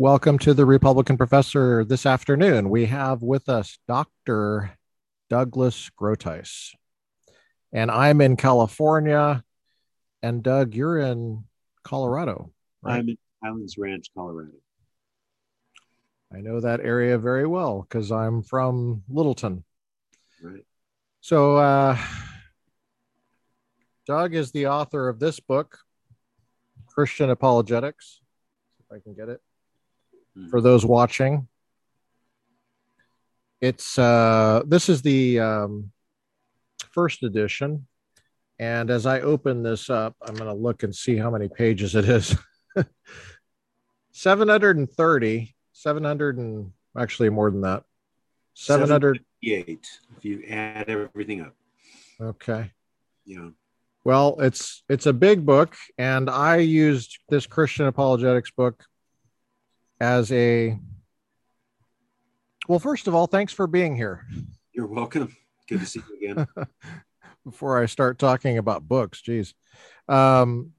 Welcome to the Republican Professor this afternoon. We have with us Dr. Douglas Groothuis. And I'm in California. And Doug, you're in Colorado. Right? I'm in Highlands Ranch, Colorado. I know that area very well because I'm from Littleton. Right. So, uh, Doug is the author of this book, Christian Apologetics. If I can get it mm-hmm. for those watching. It's uh, this is the um, first edition, and as I open this up, I'm going to look and see how many pages it is. 730, 700 and actually more than that. 758 if you add everything up. Okay. Yeah. Well, it's it's a big book, and I used this Christian apologetics book as a well. First of all, thanks for being here. You're welcome. Good to see you again. Before I start talking about books, geez, um,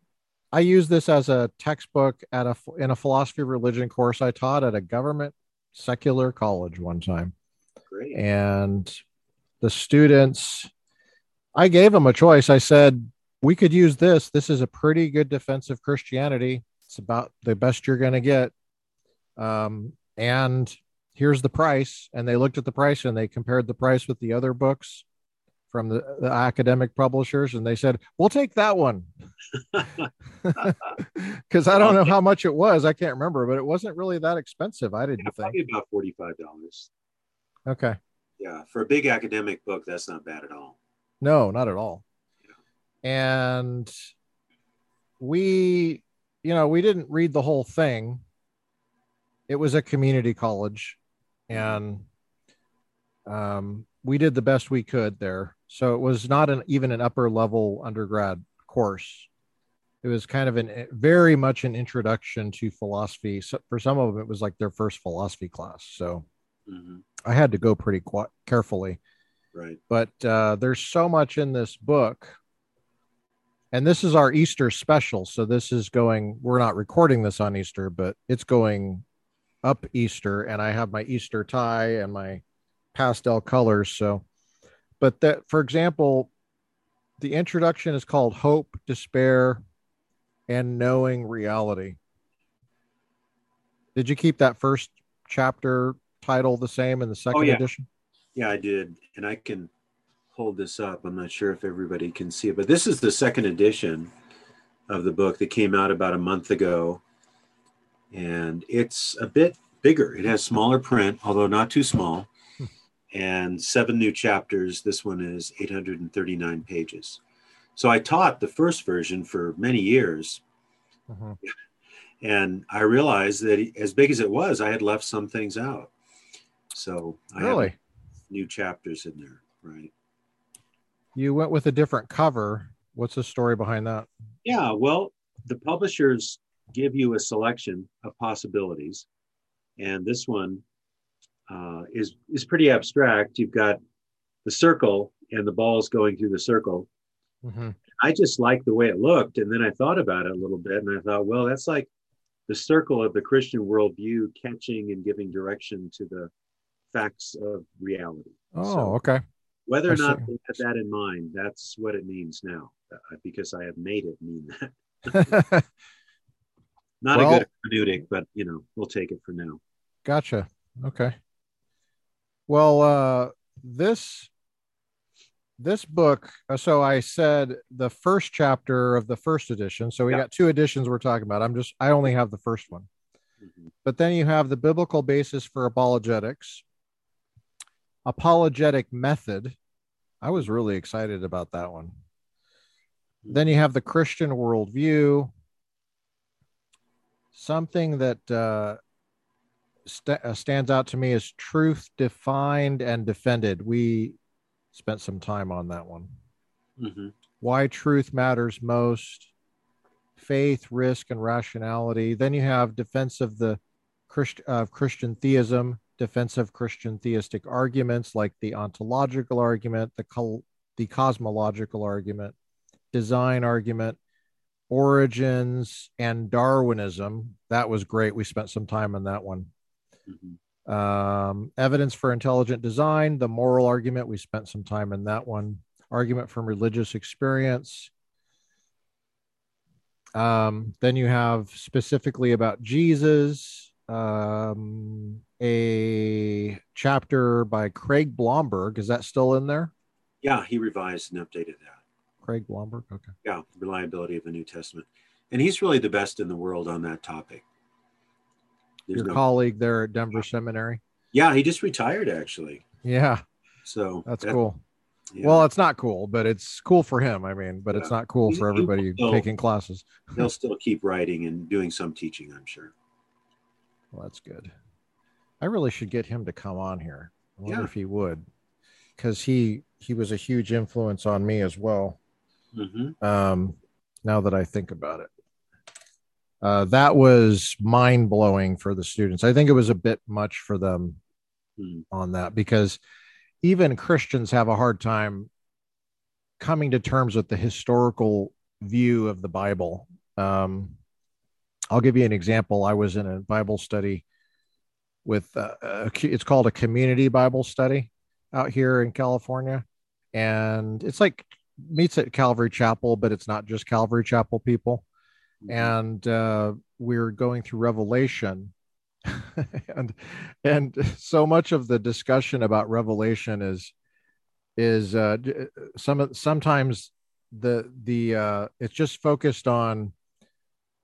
I use this as a textbook at a in a philosophy of religion course I taught at a government secular college one time. Great. And the students, I gave them a choice. I said, we could use this. This is a pretty good defense of Christianity. It's about the best you're going to get. Um, and here's the price. And they looked at the price and they compared the price with the other books from the, the academic publishers and they said, we'll take that one. Because I don't know how much it was. I can't remember, but it wasn't really that expensive. I didn't yeah, think. about $45. Okay. Yeah. For a big academic book, that's not bad at all. No, not at all and we you know we didn't read the whole thing it was a community college and um, we did the best we could there. So it was not an even an upper level undergrad course. It was kind of an very much an introduction to philosophy. So for some of them it was like their first philosophy class. So mm-hmm. i had to go pretty qu- carefully. Right. But uh, there's so much in this book. And this is our Easter special. So this is going, we're not recording this on Easter, but it's going up Easter. And I have my Easter tie and my pastel colors. So, but that, for example, the introduction is called Hope, Despair, and Knowing Reality. Did you keep that first chapter title the same in the second oh, yeah. edition? Yeah, I did. And I can hold this up. I'm not sure if everybody can see it, but this is the second edition of the book that came out about a month ago. And it's a bit bigger. It has smaller print, although not too small, and seven new chapters. This one is 839 pages. So I taught the first version for many years. Uh-huh. And I realized that as big as it was, I had left some things out. So I really? have new chapters in there, right? you went with a different cover. What's the story behind that? Yeah, well, the publishers give you a selection of possibilities, and this one uh, is is pretty abstract. You've got the circle and the balls going through the circle. Mm-hmm. I just liked the way it looked, and then I thought about it a little bit, and I thought, well, that's like the circle of the Christian worldview, catching and giving direction to the facts of reality. Oh, so, okay. Whether or not they had that in mind, that's what it means now, uh, because I have made it mean that. not well, a good hermeneutic, but you know, we'll take it for now. Gotcha. Okay. Well, uh, this this book. Uh, so I said the first chapter of the first edition. So we got two editions we're talking about. I'm just I only have the first one. Mm-hmm. But then you have the biblical basis for apologetics, apologetic method. I was really excited about that one. Then you have the Christian worldview, something that uh, st- uh, stands out to me is truth defined and defended. We spent some time on that one. Mm-hmm. Why truth matters most, faith, risk, and rationality. Then you have defense of the Christ- uh, Christian theism, defensive Christian theistic arguments like the ontological argument, the, col- the cosmological argument, design argument, origins, and Darwinism. That was great. We spent some time on that one. Mhm. Um, evidence for intelligent design, the moral argument. We spent some time in that one. Argument from religious experience. Um, then you have specifically about Jesus, um, a chapter by Craig Blomberg. Is that still in there? Yeah, he revised and updated that. Craig Blomberg. Okay. Yeah, reliability of the New Testament. And he's really the best in the world on that topic. There's Your no- colleague there at Denver Seminary. yeah, he just retired actually. Yeah, So that's that- cool. yeah. Well, it's not cool, but it's cool for him. I mean, but it's not cool for everybody will- taking classes. he'll still keep writing and doing some teaching, I'm sure. Well, that's good. I really should get him to come on here. I wonder Yeah. if he would, because he he was a huge influence on me as well. Hmm Um, now that I think about it, uh, that was mind blowing for the students. I think it was a bit much for them Mm. on that because even Christians have a hard time coming to terms with the historical view of the Bible. Um, I'll give you an example. I was in a Bible study with uh, a, it's called a community Bible study out here in California, and it's like meets at Calvary Chapel, but it's not just Calvary Chapel people. And uh, we're going through Revelation, and and so much of the discussion about Revelation is is uh, some of sometimes the the uh, it's just focused on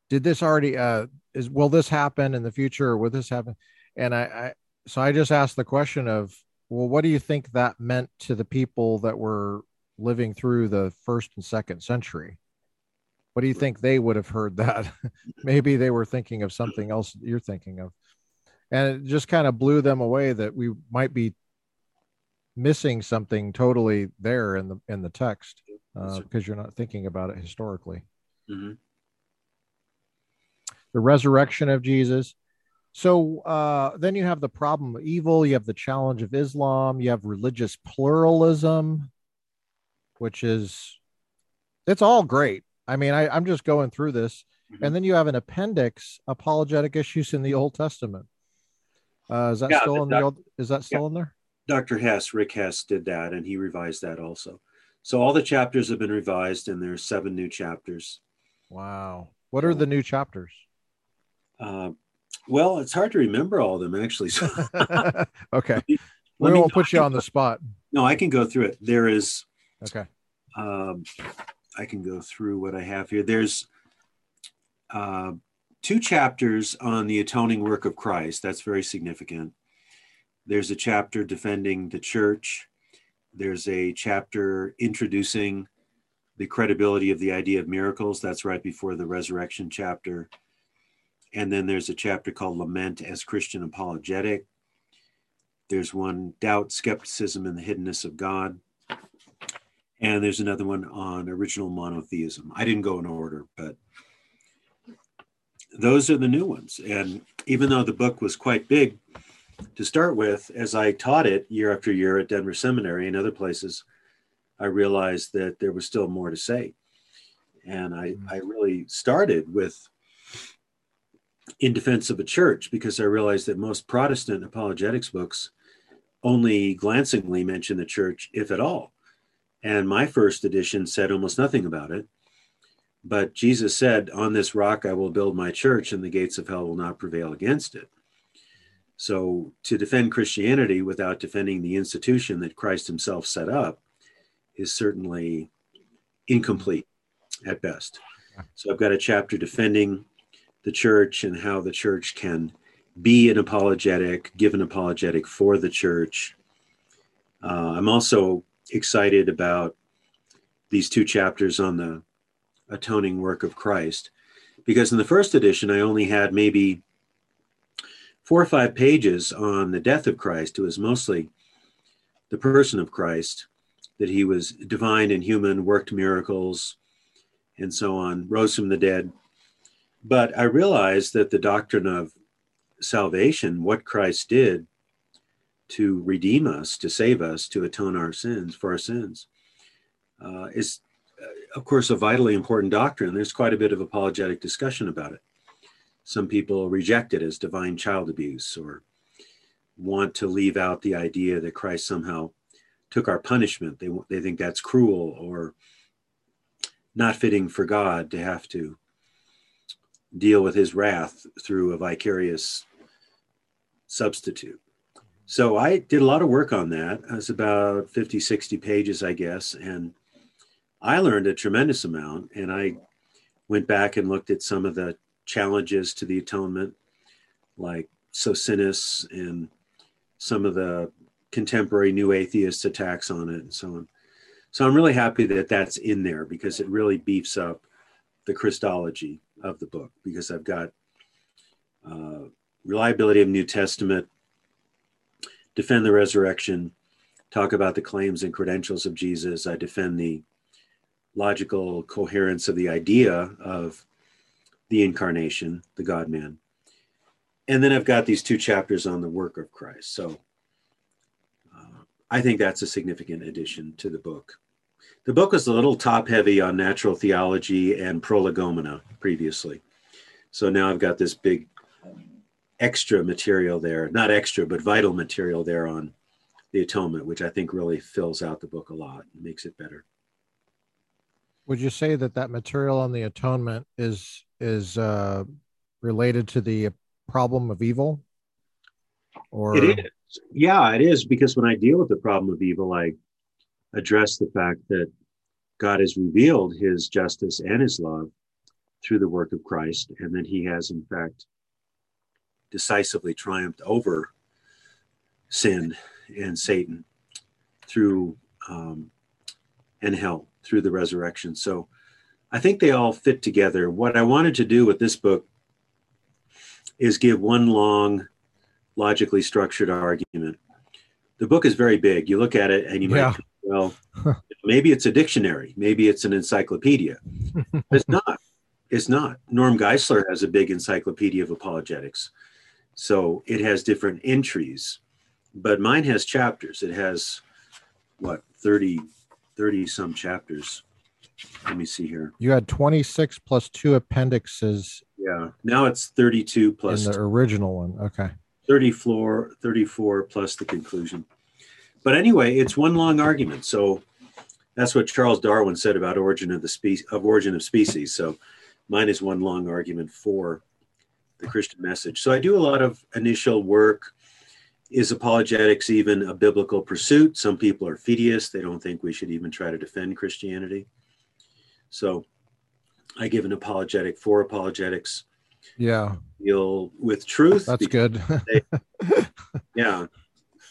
did this already uh, is will this happen in the future or will this happen? And I, I so I just asked the question of well what do you think that meant to the people that were living through the first and second century. What do you think they would have heard that? Maybe they were thinking of something else that you're thinking of. And it just kind of blew them away that we might be missing something totally there in the in the text because you're not thinking about it historically. Mhm. the resurrection of Jesus. So uh, then you have the problem of evil, you have the challenge of Islam, you have religious pluralism, which is it's all great. I mean, I, I'm just going through this, Mhm. and then you have an appendix, apologetic issues in the Old Testament. Uh, is that Yeah, still in the old? Is that still in there? Dr. Hess, Rick Hess, did that, and he revised that also. So all the chapters have been revised, and there's seven new chapters. Wow. What are the new chapters? Uh, well, it's hard to remember all of them actually. So okay, let we me- won't put you on the spot. no, I can go through it. There is Okay. um, I can go through what I have here. There's uh, two chapters on the atoning work of Christ. That's very significant. There's a chapter defending the church. There's a chapter introducing the credibility of the idea of miracles. That's right before the resurrection chapter. And then there's a chapter called Lament as Christian Apologetic. There's one Doubt, Skepticism, and the Hiddenness of God. And there's another one on original monotheism. I didn't go in order, but those are the new ones. And even though the book was quite big to start with, as I taught it year after year at Denver Seminary and other places, I realized that there was still more to say. And I, Mhm. I really started with in defense of a church because I realized that most Protestant apologetics books only glancingly mention the church, if at all. And my first edition said almost nothing about it. But Jesus said, On this rock I will build my church, and the gates of hell will not prevail against it. So to defend Christianity without defending the institution that Christ himself set up is certainly incomplete at best. So I've got a chapter defending the church and how the church can be an apologetic, give an apologetic for the church. Uh, I'm also excited about these two chapters on the atoning work of Christ because in the first edition, I only had maybe four or five pages on the death of Christ. It was mostly the person of Christ, that he was divine and human, worked miracles, and so on, rose from the dead. But I realized that the doctrine of salvation, what Christ did to redeem us, to save us, to atone our sins for our sins, uh, is of course, a vitally important doctrine. There's quite a bit of apologetic discussion about it. Some people reject it as divine child abuse or want to leave out the idea that Christ somehow took our punishment. They, they think that's cruel or not fitting for God to have to deal with his wrath through a vicarious substitute. So I did a lot of work on that. It was about 50, 60 pages, I guess. And I learned a tremendous amount. And I went back and looked at some of the challenges to the atonement, like Socinus and some of the contemporary new atheist attacks on it and so on. So I'm really happy that that's in there because it really beefs up the Christology of the book because I've got uh, reliability of New Testament, defend the resurrection, talk about the claims and credentials of Jesus. I defend the logical coherence of the idea of the incarnation, the God man. And then I've got these two chapters on the work of Christ. So uh, I think that's a significant addition to the book. The book was a little top heavy on natural theology and prolegomena previously. So now I've got this big extra material there, not extra, but vital material there on the atonement, which I think really fills out the book a lot and makes it better. Would you say that that material on the atonement is is uh, related to the problem of evil? Or it is, yeah, it is because when I deal with the problem of evil, I address the fact that God has revealed His justice and His love through the work of Christ, and that He has, in fact, decisively triumphed over sin and Satan through um, and hell through the resurrection. So I think they all fit together. What I wanted to do with this book is give one long, logically structured argument. The book is very big. You look at it and you yeah. might, well, maybe it's a dictionary, maybe it's an encyclopedia. it's not. It's not. Norm Geisler has a big encyclopedia of apologetics. So it has different entries, but mine has chapters. It has what 30 30 some chapters. Let me see here. You had 26 plus two appendixes. Yeah. Now it's 32 plus in the original one. Okay. 34 34 plus the conclusion. But anyway, it's one long argument. So that's what Charles Darwin said about origin of the species of origin of species. So mine is one long argument for the Christian message. So I do a lot of initial work. Is apologetics even a biblical pursuit? Some people are fideists. They don't think we should even try to defend Christianity. So I give an apologetic for apologetics. Yeah. Deal with truth. That's good. they, yeah.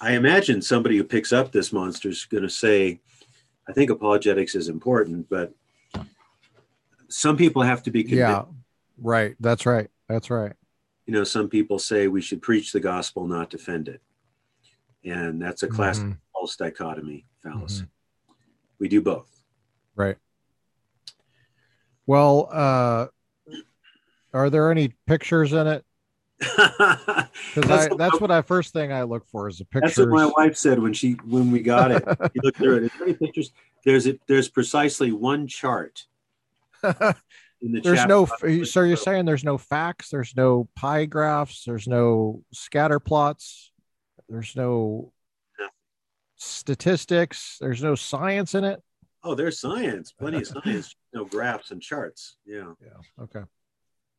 I imagine somebody who picks up this monster is going to say, I think apologetics is important, but some people have to be convinced. Yeah. Right. That's right. That's right. You know, some people say we should preach the gospel, not defend it. And that's a classic mm-hmm. false dichotomy fallacy. Mm-hmm. We do both. Right. Well, uh, are there any pictures in it? Because that's, that's what I first thing I look for is the pictures. That's what my wife said when she when we got it. She looked through it. Is there any pictures? There's a, there's precisely one chart the there's no so you're saying there's no facts there's no pie graphs there's no scatter plots there's no statistics there's no science in it? Oh there's science plenty of science no graphs and charts yeah. Yeah okay.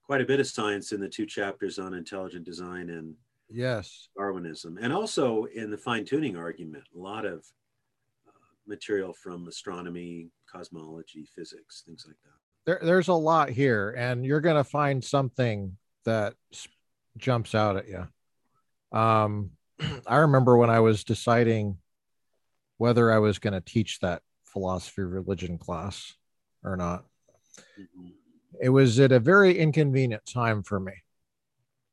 Quite a bit of science in the two chapters on intelligent design and yes. Darwinism and also in the fine-tuning argument a lot of uh, material from astronomy cosmology physics things like that there, there's a lot here, and you're going to find something that jumps out at you. Um, I remember when I was deciding whether I was going to teach that philosophy of religion class or not. Mm-hmm. It was at a very inconvenient time for me.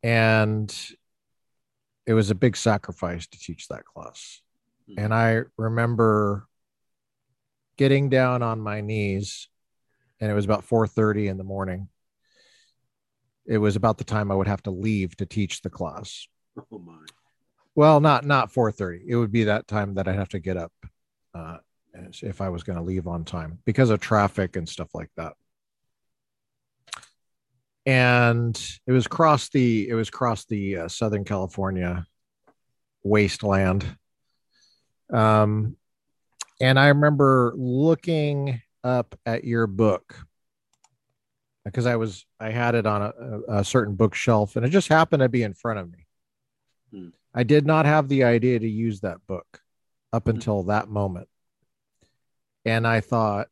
And it was a big sacrifice to teach that class. Mm-hmm. And I remember getting down on my knees and it was about 4:30 in the morning. It was about the time I would have to leave to teach the class. Oh my. Well, not not 4:30. It would be that time that I'd have to get up. Uh, if I was going to leave on time because of traffic and stuff like that. And it was across the it was across the uh, Southern California wasteland. Um, and I remember looking up at your book because I was I had it on a, a, certain bookshelf and it just happened to be in front of me. Hmm. I did not have the idea to use that book up hmm. until that moment. And I thought,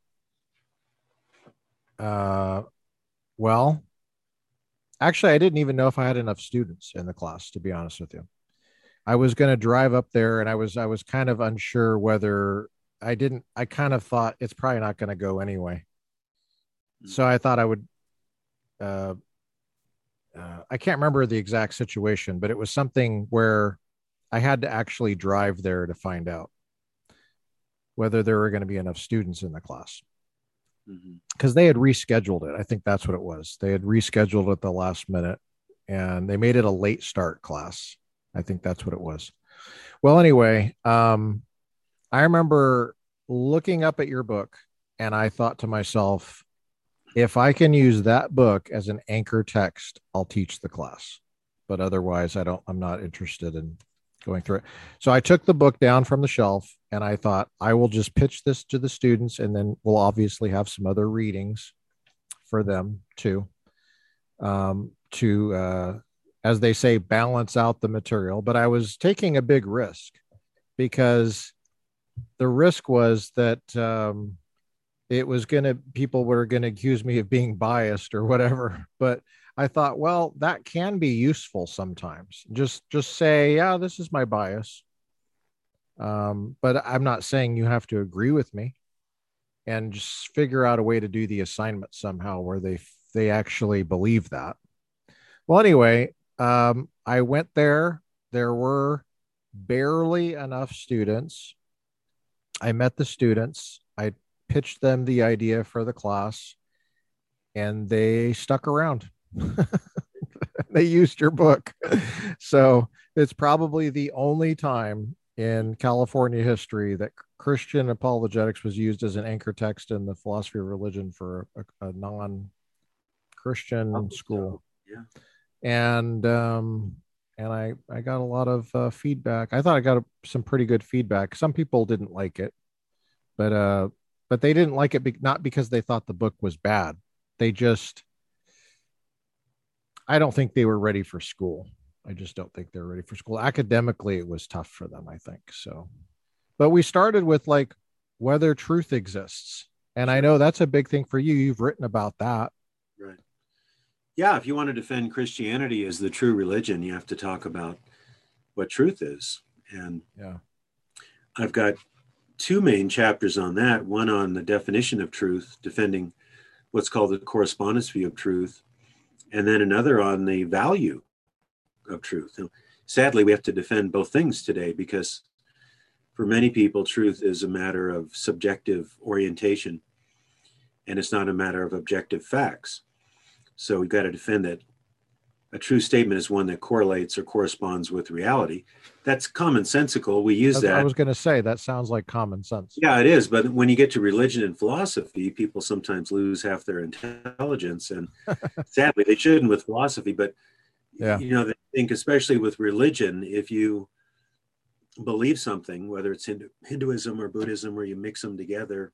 uh, well, actually, I didn't even know if I had enough students in the class, to be honest with you. I was going to drive up there and I was, I was kind of unsure whether I didn't, I kind of thought it's probably not going to go anyway. Hmm. So I thought I would, uh, uh, I can't remember the exact situation, but it was something where I had to actually drive there to find out whether there were going to be enough students in the class because mm-hmm. they had rescheduled it. I think that's what it was. They had rescheduled it the last minute and they made it a late start class. I think that's what it was. Well, anyway, um, I remember looking up at your book and I thought to myself, if I can use that book as an anchor text, I'll teach the class. But otherwise, I don't, I'm not interested in going through it. So I took the book down from the shelf and I thought I will just pitch this to the students and then we'll obviously have some other readings for them too. Um, to, uh, as they say, balance out the material. But I was taking a big risk because the risk was that um, it was going to, people were going to accuse me of being biased or whatever. But I thought, well, that can be useful sometimes. Just just say, yeah, this is my bias. Um, but I'm not saying you have to agree with me, and just figure out a way to do the assignment somehow where they they actually believe that. Well, anyway, um, I went there. There were barely enough students. I met the students. I pitched them the idea for the class, and they stuck around. they used your book. So it's probably the only time in California history that Christian apologetics was used as an anchor text in the philosophy of religion for a, a non Christian school. Yeah. And, um, and I, I got a lot of uh, feedback. I thought I got a, some pretty good feedback. Some people didn't like it, but, uh, but they didn't like it be- not because they thought the book was bad. They just, I don't think they were ready for school. I just don't think they're ready for school. Academically, it was tough for them, I think. So, but we started with like whether truth exists. And I know that's a big thing for you. You've written about that. Yeah. If you want to defend Christianity as the true religion, you have to talk about what truth is. And yeah, I've got two main chapters on that one on the definition of truth, defending what's called the correspondence view of truth, and then another on the value of truth. Now, sadly, we have to defend both things today because for many people, truth is a matter of subjective orientation and it's not a matter of objective facts. So we've got to defend that a true statement is one that correlates or corresponds with reality. That's commonsensical. We use that. I was going to say that sounds like common sense. Yeah, it is. But when you get to religion and philosophy, people sometimes lose half their intelligence, and sadly, they shouldn't with philosophy. But yeah, you know, they think especially with religion, if you believe something, whether it's Hindu, Hinduism or Buddhism, where you mix them together,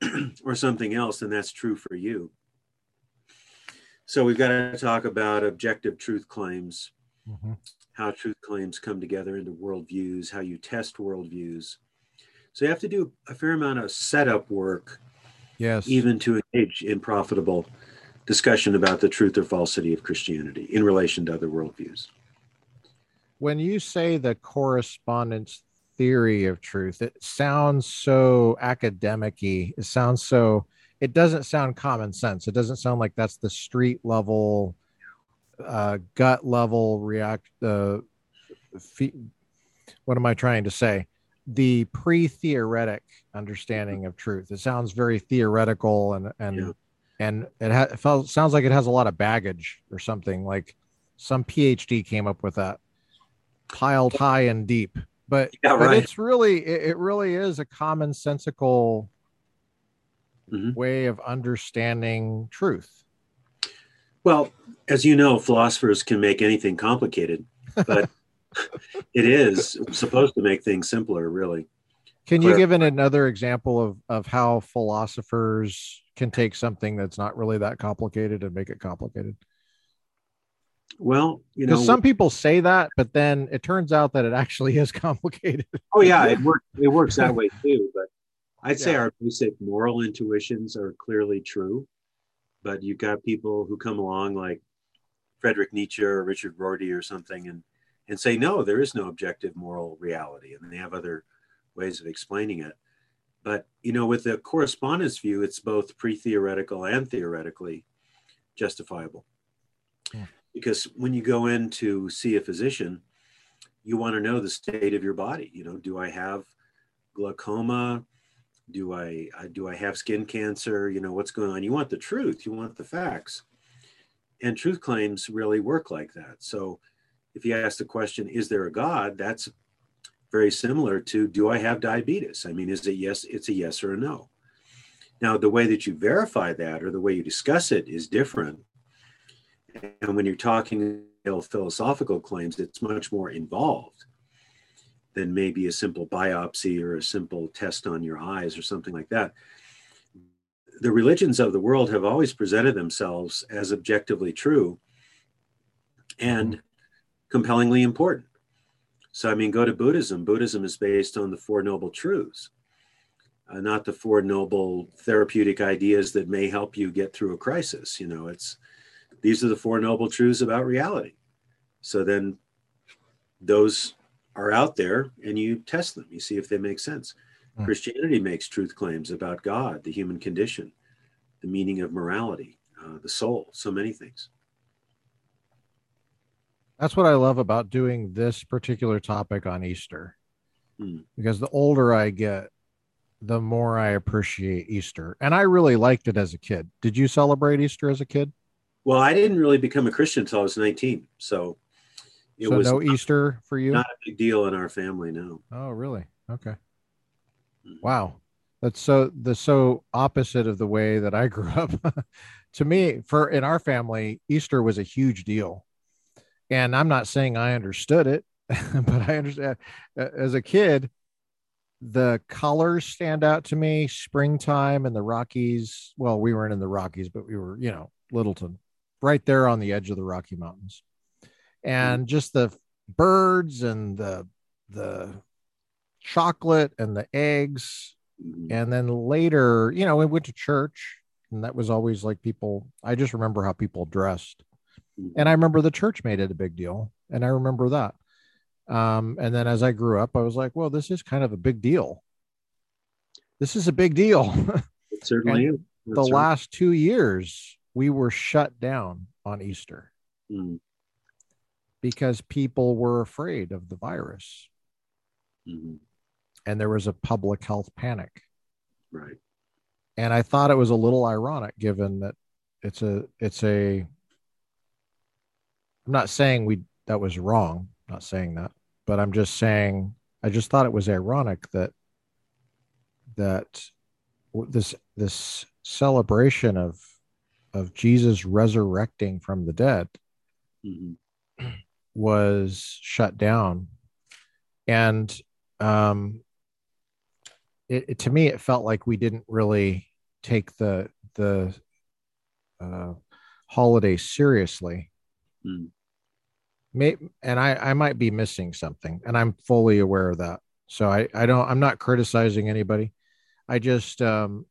or something else, then that's true for you. So we've got to talk about objective truth claims, mm-hmm. how truth claims come together into worldviews, how you test worldviews. So you have to do a fair amount of setup work, yes, even to engage in profitable discussion about the truth or falsity of Christianity in relation to other worldviews. When you say the correspondence theory of truth, it sounds so academic-y. It sounds so it doesn't sound common sense. It doesn't sound like that's the street level, uh, gut level react. Uh, fe- what am I trying to say? The pre-theoretic understanding of truth. It sounds very theoretical and and yeah. and it, ha- it felt, sounds like it has a lot of baggage or something. Like some PhD came up with that, piled high and deep. but, Yeah, but it's really it, it really is a commonsensical Mhm. way of understanding truth. Well, as you know, philosophers can make anything complicated, but it is supposed to make things simpler, really. Can you give an, another example of of how philosophers can take something that's not really that complicated and make it complicated? Well, you know, Because some people say that, but then it turns out that it actually is complicated. oh yeah, it works. It works that way too. But I'd say our basic moral intuitions are clearly true. But you've got people who come along like Frederick Nietzsche or Richard Rorty or something, and and say no, there is no objective moral reality, and they have other ways of explaining it. But you know, with the correspondence view, it's both pre-theoretical and theoretically justifiable. Yeah. Because when you go in to see a physician, you want to know the state of your body. You know, do I have glaucoma? Do I, I do I have skin cancer? You know, what's going on? You want the truth. You want the facts. And truth claims really work like that. So if you ask the question, is there a God? That's very similar to do I have diabetes? I mean, is it yes? It's a yes or a no. Now, the way that you verify that or the way you discuss it is different. And when you're talking philosophical claims, it's much more involved than maybe a simple biopsy or a simple test on your eyes or something like that. The religions of the world have always presented themselves as objectively true and compellingly important. So, I mean, go to Buddhism. Buddhism is based on the Four Noble Truths, uh, not the Four Noble therapeutic ideas that may help you get through a crisis. You know, it's these are the Four Noble Truths about reality. So then those are out there and you test them, you see if they make sense. Hmm. Christianity makes truth claims about God, the human condition, the meaning of morality, uh, the soul, so many things. That's what I love about doing this particular topic on Easter. Hmm. Because the older I get, the more I appreciate Easter. And I really liked it as a kid. Did you celebrate Easter as a kid? Well, I didn't really become a Christian until I was 19. So it so was no not, Easter for you? not a big deal in our family, no. oh, really? Okay. Mhm. Wow. That's so the so opposite of the way that I grew up. to me, for in our family, Easter was a huge deal. And I'm not saying I understood it, but I understand as a kid, the colors stand out to me. Springtime and the Rockies. Well, we weren't in the Rockies, but we were, you know, Littleton, right there on the edge of the Rocky Mountains. And just the birds and the the chocolate and the eggs Mhm. and then later you know we went to church and that was always like people i just remember how people dressed Mhm. and i remember the church made it a big deal and i remember that um, and then as i grew up i was like well this is kind of a big deal this is a big deal It certainly is. the right. last two years we were shut down on easter Mhm. Because people were afraid of the virus Mhm. and there was a public health panic Right. and I thought it was a little ironic given that it's a it's a I'm not saying we that was wrong, not saying that, but I'm just saying I just thought it was ironic that that this this celebration of of Jesus resurrecting from the dead Mhm. was shut down. And um it, it- to me it felt like we didn't really take the the uh holiday seriously. Mm. May, and i i might be missing something and i'm fully aware of that. So i i don't i'm not criticizing anybody. I just um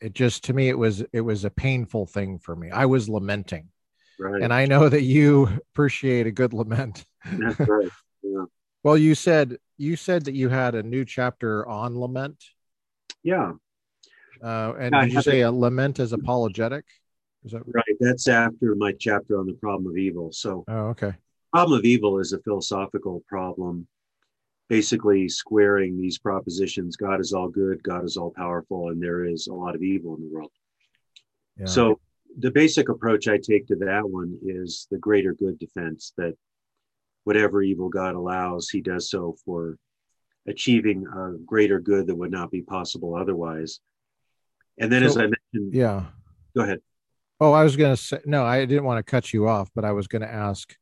it just to me it was it was a painful thing for me. I was lamenting Right. and i know that you appreciate a good lament That's right. Yeah. Well, you said you said that you had a new chapter on lament, Yeah. uh, and Yeah, did you say a lament is apologetic? Is that Right. That's after my chapter on the problem of evil. So, oh okay? problem of evil is a philosophical problem, basically squaring these propositions God is all good, God is all powerful, and there is a lot of evil in the world. Yeah. So, the basic approach I take to that one is the greater good defense that whatever evil God allows, he does so for achieving a greater good that would not be possible otherwise. And then, so, as I mentioned, yeah, go ahead. Oh, I was going to say no. I didn't want to cut you off, but I was going to ask,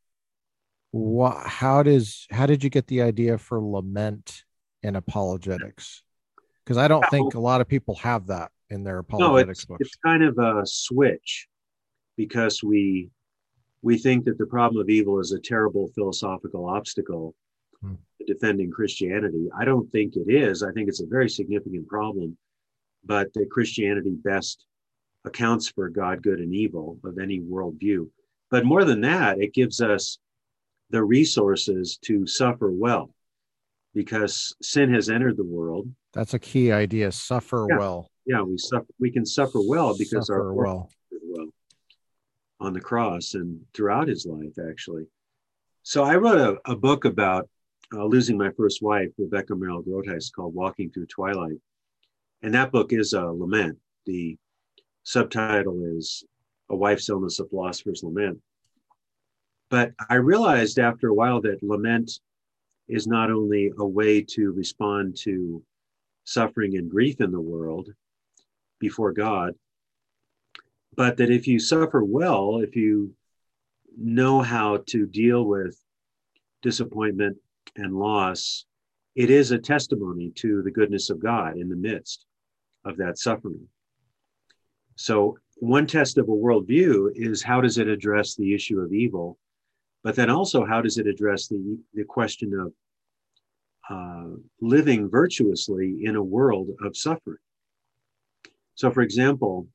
what? How does how did you get the idea for lament and apologetics? Because I don't think a lot of people have that in their apologetics no, it's, books. It's kind of a switch because we we think that the problem of evil is a terrible philosophical obstacle hmm. defending Christianity. I don't think it is. I think it's a very significant problem, but that Christianity best accounts for God, good, and evil of any worldview. But more than that, it gives us the resources to suffer well because sin has entered the world. That's a key idea. Suffer yeah. well. Yeah, we suffer. We can suffer well because suffer our well. well on the cross and throughout his life, actually. So I wrote a, a book about uh, losing my first wife, Rebecca Merrill Groothuis, called Walking Through Twilight. And that book is a lament. The subtitle is A Wife's Illness, a Philosopher's Lament. But I realized after a while that lament is not only a way to respond to suffering and grief in the world before God, but that if you suffer well, if you know how to deal with disappointment and loss, it is a testimony to the goodness of God in the midst of that suffering. So, one test of a worldview is how does it address the issue of evil, but then also how does it address the, the question of uh, living virtuously in a world of suffering? So, for example,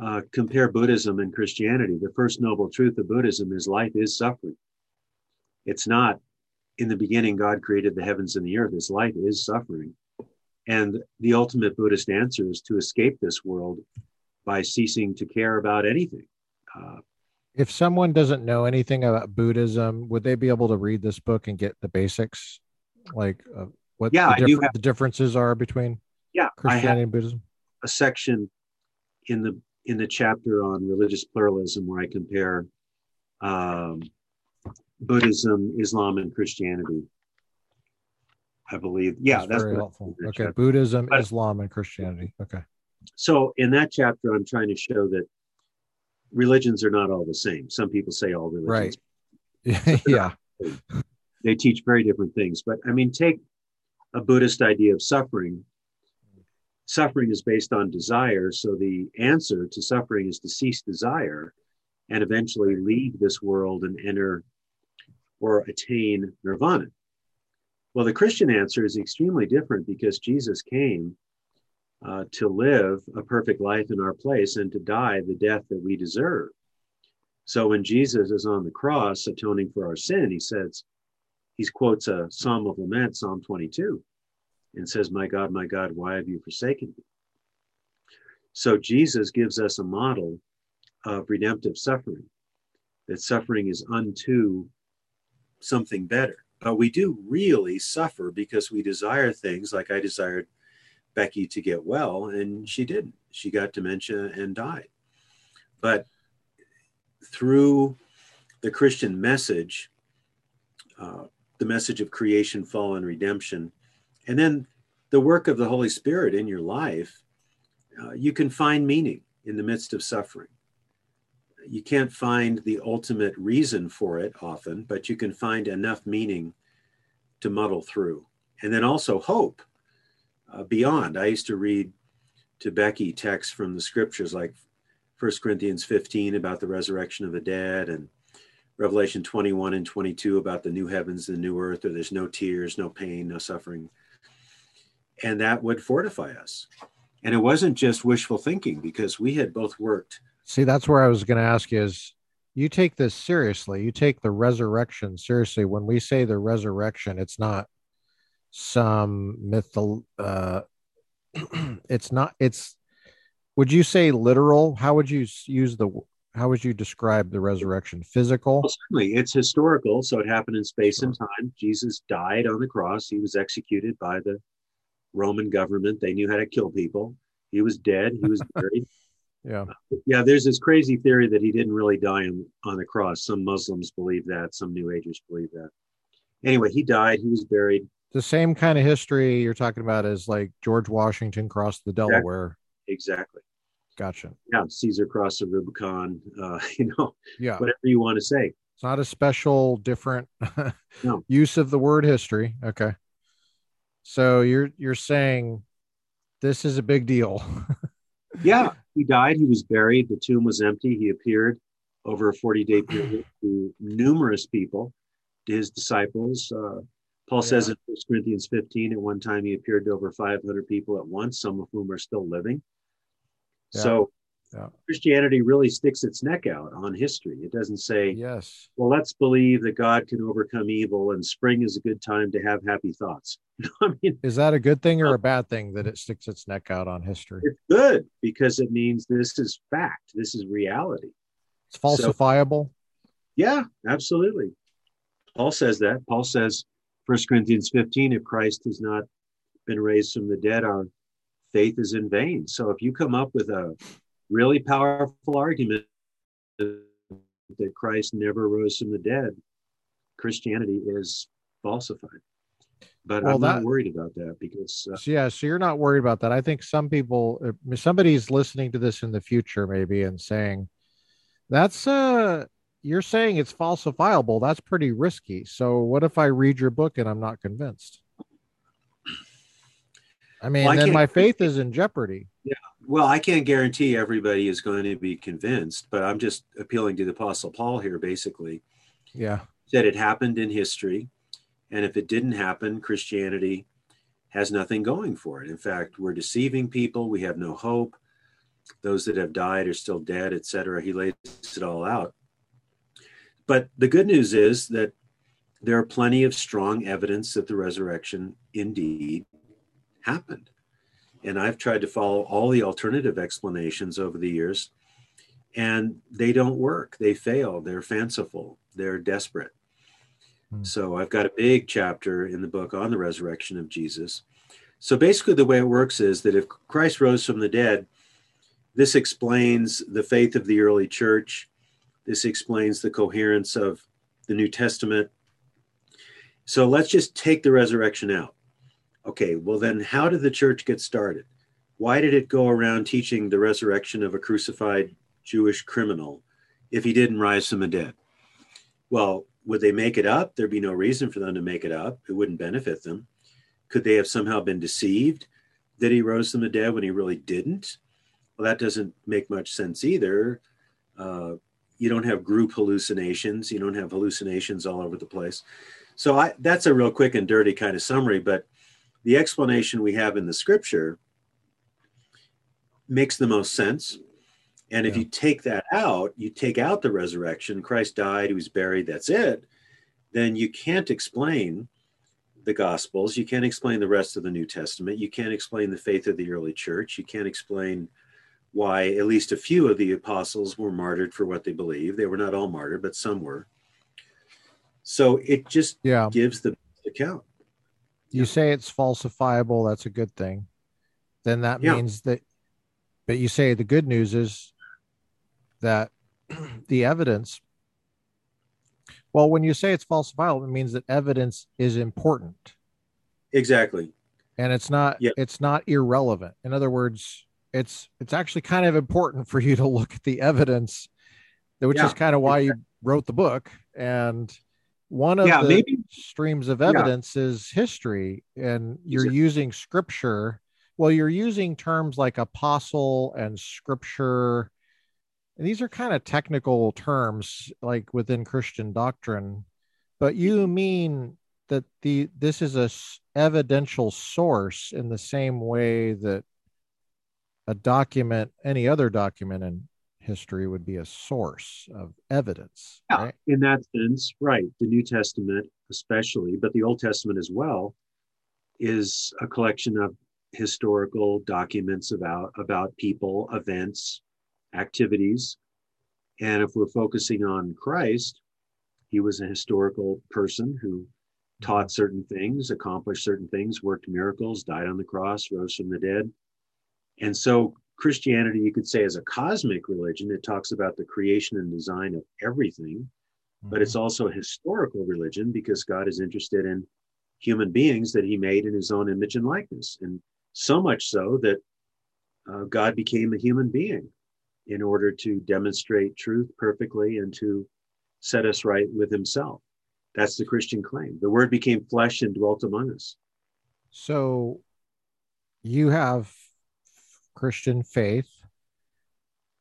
uh, compare Buddhism and Christianity. The first noble truth of Buddhism is life is suffering. It's not in the beginning, God created the heavens and the earth. His life is suffering. And the ultimate Buddhist answer is to escape this world by ceasing to care about anything. Uh, if someone doesn't know anything about Buddhism, would they be able to read this book and get the basics, like uh, what yeah, the, have, the, differences are between yeah, Christianity and Buddhism? A section in the in the chapter on religious pluralism where I compare um, Buddhism, Islam, and Christianity. I believe. Yeah, that's, that's very helpful. Okay, chapter. Buddhism, but, Islam, and Christianity. Okay. So in that chapter, I'm trying to show that religions are not all the same. Some people say all religions. Right. yeah. They teach very different things. But I mean, take a Buddhist idea of suffering. Suffering is based on desire. So the answer to suffering is to cease desire and eventually leave this world and enter or attain nirvana. Well, the Christian answer is extremely different because Jesus came uh, to live a perfect life in our place and to die the death that we deserve. So when Jesus is on the cross atoning for our sin, he says, he quotes a Psalm of Lament, Psalm 22, and says, My God, my God, why have you forsaken me? So Jesus gives us a model of redemptive suffering, that suffering is unto something better. But we do really suffer because we desire things like I desired Becky to get well, and she didn't. She got dementia and died. But through the Christian message, uh, the message of creation, fall, and redemption, and then the work of the Holy Spirit in your life, uh, you can find meaning in the midst of suffering. You can't find the ultimate reason for it often, but you can find enough meaning to muddle through. And then also hope uh, beyond. I used to read to Becky texts from the scriptures like First Corinthians 15 about the resurrection of the dead and Revelation 21 and 22 about the new heavens, and the new earth, where there's no tears, no pain, no suffering. And that would fortify us. And it wasn't just wishful thinking because we had both worked. See, that's where I was going to ask you is you take this seriously. You take the resurrection seriously. When we say the resurrection, it's not some mythal uh it's not it's would you say literal how would you use the how would you describe the resurrection physical well, certainly it's historical so it happened in space and time jesus died on the cross he was executed by the roman government they knew how to kill people he was dead he was buried Yeah. Yeah, there's this crazy theory that he didn't really die on, on the cross. Some Muslims believe that, some New Agers believe that. Anyway, he died, he was buried. The same kind of history you're talking about as like George Washington crossed the Delaware. Exactly. Gotcha. Yeah, Caesar crossed the Rubicon, uh, you know, Yeah. whatever you want to say. It's not a special, different No. use of the word history. Okay. So you're you're saying this is a big deal. Yeah, he died, he was buried, the tomb was empty. He appeared over a 40 day period to numerous people, to his disciples. Uh, Paul says in 1 Corinthians 15, at one time he appeared to over 500 people at once, some of whom are still living. So Yeah. Christianity really sticks its neck out on history. It doesn't say, yes. well, let's believe that God can overcome evil and spring is a good time to have happy thoughts. I mean, Is that a good thing or a uh, bad thing that it sticks its neck out on history? it's good because it means this is fact, this is reality. It's falsifiable. Yeah, absolutely. Paul says that. Paul says, 1 Corinthians 15, if Christ has not been raised from the dead, our faith is in vain. So if you come up with a really powerful argument that Christ never rose from the dead, Christianity is falsified. But Well, I'm not worried about that because uh, yeah, so you're not worried about that. I think some people, somebody's listening to this in the future, maybe, and saying, "That's uh, you're saying it's falsifiable. That's pretty risky." So, what if I read your book and I'm not convinced? I mean, Well, I then my faith is in jeopardy. Well, I can't guarantee everybody is going to be convinced, but I'm just appealing to the Apostle Paul here, basically. Yeah, That it happened in history. And if it didn't happen, Christianity has nothing going for it. In fact, we're deceiving people. We have no hope. Those that have died are still dead, etc. He lays it all out. But the good news is that there are plenty of strong evidence that the resurrection indeed happened. And I've tried to follow all the alternative explanations over the years, and they don't work. They fail. They're fanciful. They're desperate. Hmm. So I've got a big chapter in the book on the resurrection of Jesus. So basically, the way it works is that if Christ rose from the dead, this explains the faith of the early church. This explains the coherence of the New Testament. So let's just take the resurrection out. Okay, well, then how did the church get started? Why did it go around teaching the resurrection of a crucified Jewish criminal if he didn't rise from the dead? Well, would they make it up? There'd be no reason for them to make it up. It wouldn't benefit them. Could they have somehow been deceived that he rose from the dead when he really didn't? Well, that doesn't make much sense either. Uh, you don't have group hallucinations. You don't have hallucinations all over the place. So I, that's a real quick and dirty kind of summary. But the explanation we have in the scripture makes the most sense. And if Yeah. you take that out, you take out the resurrection, Christ died, he was buried, that's it, then you can't explain the Gospels. You can't explain the rest of the New Testament. You can't explain the faith of the early church. You can't explain why at least a few of the apostles were martyred for what they believed. They were not all martyred, but some were. So it just yeah. gives the account. You say it's falsifiable. That's a good thing. Then that Yeah. means that, but you say the good news is that the evidence. Well, when you say it's falsifiable, it means that evidence is important Exactly. and it's not Yeah. it's not irrelevant. In other words, it's it's actually kind of important for you to look at the evidence, which is kind of why you wrote the book. And one of Yeah, the maybe- streams of evidence is history, and you're Exactly. using scripture. Well, you're using terms like apostle and scripture. And these are kind of technical terms, like within Christian doctrine, but you mean that the this is a s- evidential source in the same way that a document, any other document in history, would be a source of evidence. Yeah, right? in that sense, right. The New Testament, especially, but the Old Testament as well, is a collection of historical documents about about people, events, activities. And if we're focusing on Christ, he was a historical person who taught mm-hmm. certain things, accomplished certain things, worked miracles, died on the cross, rose from the dead. And so Christianity, you could say, is a cosmic religion. It talks about the creation and design of everything, mm-hmm. but it's mm-hmm. also a historical religion because God is interested in human beings that he made in his own image and likeness. And so much so that uh, God became a human being in order to demonstrate truth perfectly and to set us right with himself. That's the Christian claim. The word became flesh and dwelt among us. So you have Christian faith.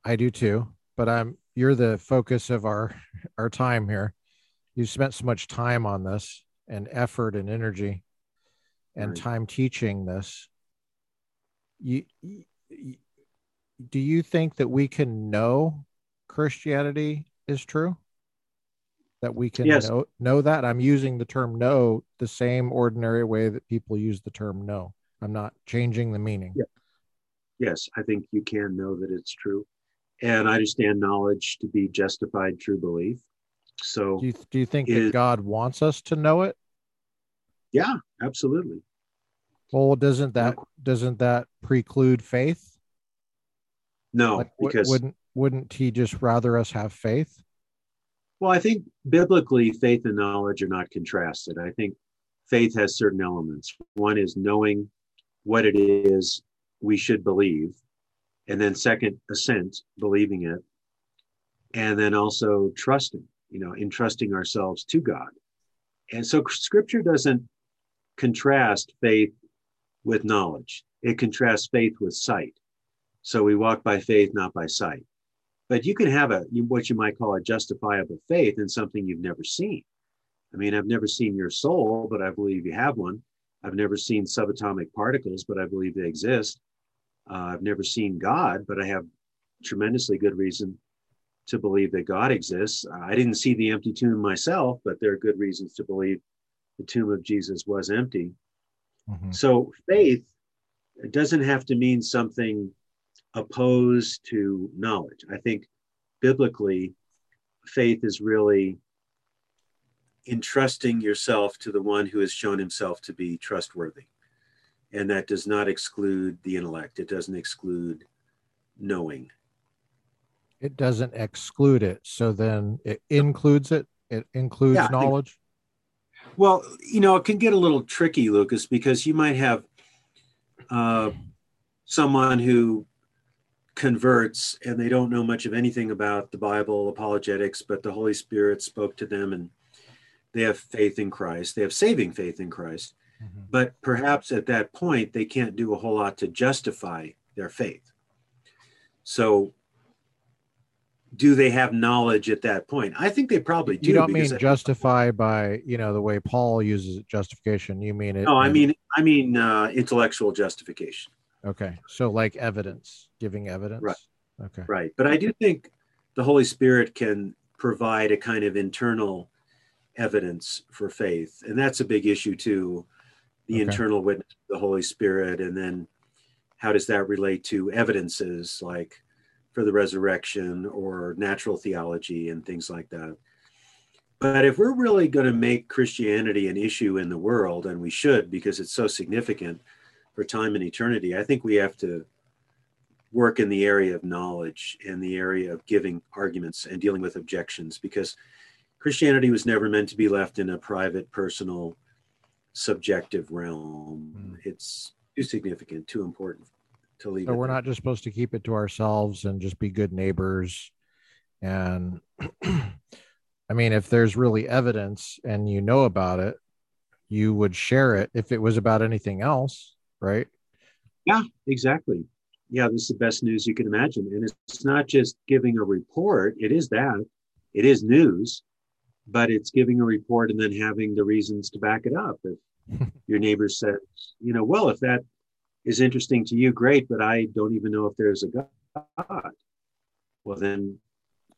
I do too, but I'm you're the focus of our our time here. You've spent so much time on this and effort and energy and right. time teaching this. You, you do you think that we can know Christianity is true? That we can yes. know, know that? I'm using the term know the same ordinary way that people use the term know. I'm not changing the meaning. Yeah. Yes, I think you can know that it's true. And I understand knowledge to be justified true belief. So do you, do you think is, that God wants us to know it? Yeah, absolutely. Well, doesn't that doesn't that preclude faith? No, like, because wouldn't wouldn't he just rather us have faith? Well, I think biblically, faith and knowledge are not contrasted. I think faith has certain elements. One is knowing what it is we should believe, and then second, assent, believing it, and then also trusting. You know, entrusting ourselves to God. And so, Scripture doesn't contrast faith with knowledge. It contrasts faith with sight. So we walk by faith, not by sight. But you can have a what you might call a justifiable faith in something you've never seen. I mean, I've never seen your soul, but I believe you have one. I've never seen subatomic particles, but I believe they exist. Uh, I've never seen God, but I have tremendously good reason to believe that God exists. I didn't see the empty tomb myself, but there are good reasons to believe the tomb of Jesus was empty. Mm-hmm. So faith doesn't have to mean something opposed to knowledge. I think biblically, faith is really entrusting yourself to the one who has shown himself to be trustworthy. And that does not exclude the intellect, it doesn't exclude knowing. It doesn't exclude it. So then it includes it, it includes yeah, knowledge. Think, well, you know, it can get a little tricky, Lucas, because you might have uh, someone who converts and they don't know much of anything about the Bible, apologetics, but the Holy Spirit spoke to them and they have faith in Christ. They have saving faith in Christ. Mm-hmm. But perhaps at that point, they can't do a whole lot to justify their faith. So, do they have knowledge at that point? I think they probably do. You don't mean justify by you know the way Paul uses justification. You mean it? No, I mean I mean uh, intellectual justification. Okay. So like evidence, giving evidence. Right. Okay. Right. But I do think the Holy Spirit can provide a kind of internal evidence for faith. And that's a big issue too. The okay. internal witness of the Holy Spirit. And then how does that relate to evidences like for the resurrection or natural theology and things like that? But if we're really going to make Christianity an issue in the world, and we should because it's so significant, for time and eternity, I think we have to work in the area of knowledge and the area of giving arguments and dealing with objections because Christianity was never meant to be left in a private, personal, subjective realm. Mm. It's too significant, too important to leave. So we're there. not just supposed to keep it to ourselves and just be good neighbors. And I mean, if there's really evidence and you know about it, you would share it if it was about anything else right? Yeah, exactly. Yeah, this is the best news you can imagine. And it's not just giving a report, it is that, it is news, but it's giving a report and then having the reasons to back it up. If your neighbor says, you know, well, if that is interesting to you, great, but I don't even know if there's a God. Well, then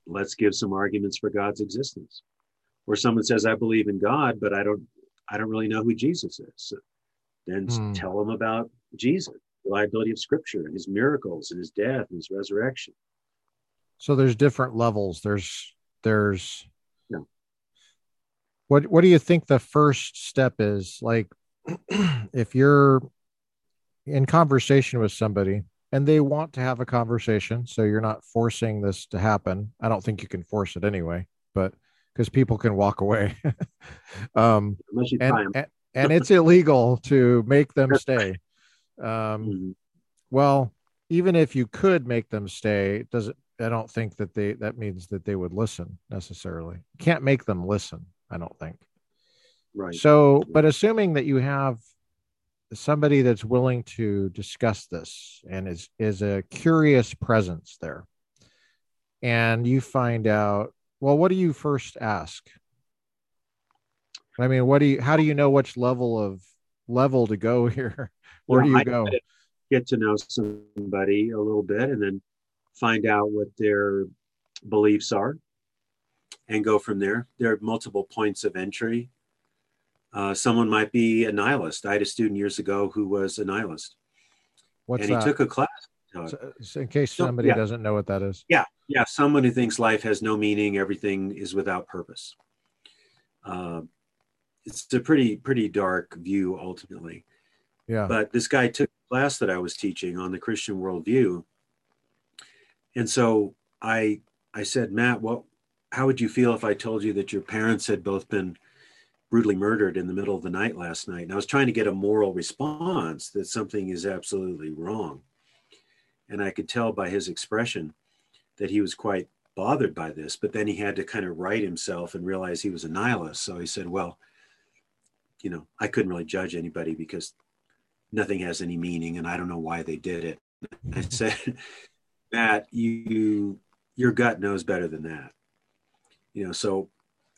let's give some arguments for God's existence. Or someone says, I believe in God, but I don't I don't really know who Jesus is then hmm. tell them about Jesus, the reliability of scripture, and his miracles and his death and his resurrection. So there's different levels. There's there's. What what do you think the first step is? Like if you're in conversation with somebody and they want to have a conversation. So you're not forcing this to happen. I don't think you can force it anyway, but because people can walk away. um, and, and, and it's illegal to make them stay. Um, Mhm. well, even if you could make them stay, doesn't I don't think that they that means that they would listen necessarily. You can't make them listen, I don't think. Right. So, but assuming that you have somebody that's willing to discuss this and is is a curious presence there, and you find out, well, what do you first ask? I mean, what do you? How do you know which level of level to go here? Where do you I go? Get to know somebody a little bit and then find out what their beliefs are and go from there. There are multiple points of entry. Uh, someone might be a nihilist. I had a student years ago who was a nihilist What's and he that? took a class. Uh, So- so in case So, somebody yeah. doesn't know what that is. Yeah. Yeah, someone who thinks life has no meaning, everything is without purpose. Uh, it's a pretty pretty dark view ultimately. Yeah. but this guy took a class that I was teaching on the Christian worldview. And so I I said, Matt, what how would you feel if I told you that your parents had both been brutally murdered in the middle of the night last night? And I was trying to get a moral response that something is absolutely wrong. And I could tell by his expression that he was quite bothered by this, but then he had to kind of right himself and realize he was a nihilist. So he said, Well, you know, I couldn't really judge anybody because nothing has any meaning and I don't know why they did it. I said, Matt, you your gut knows better than that. You know, so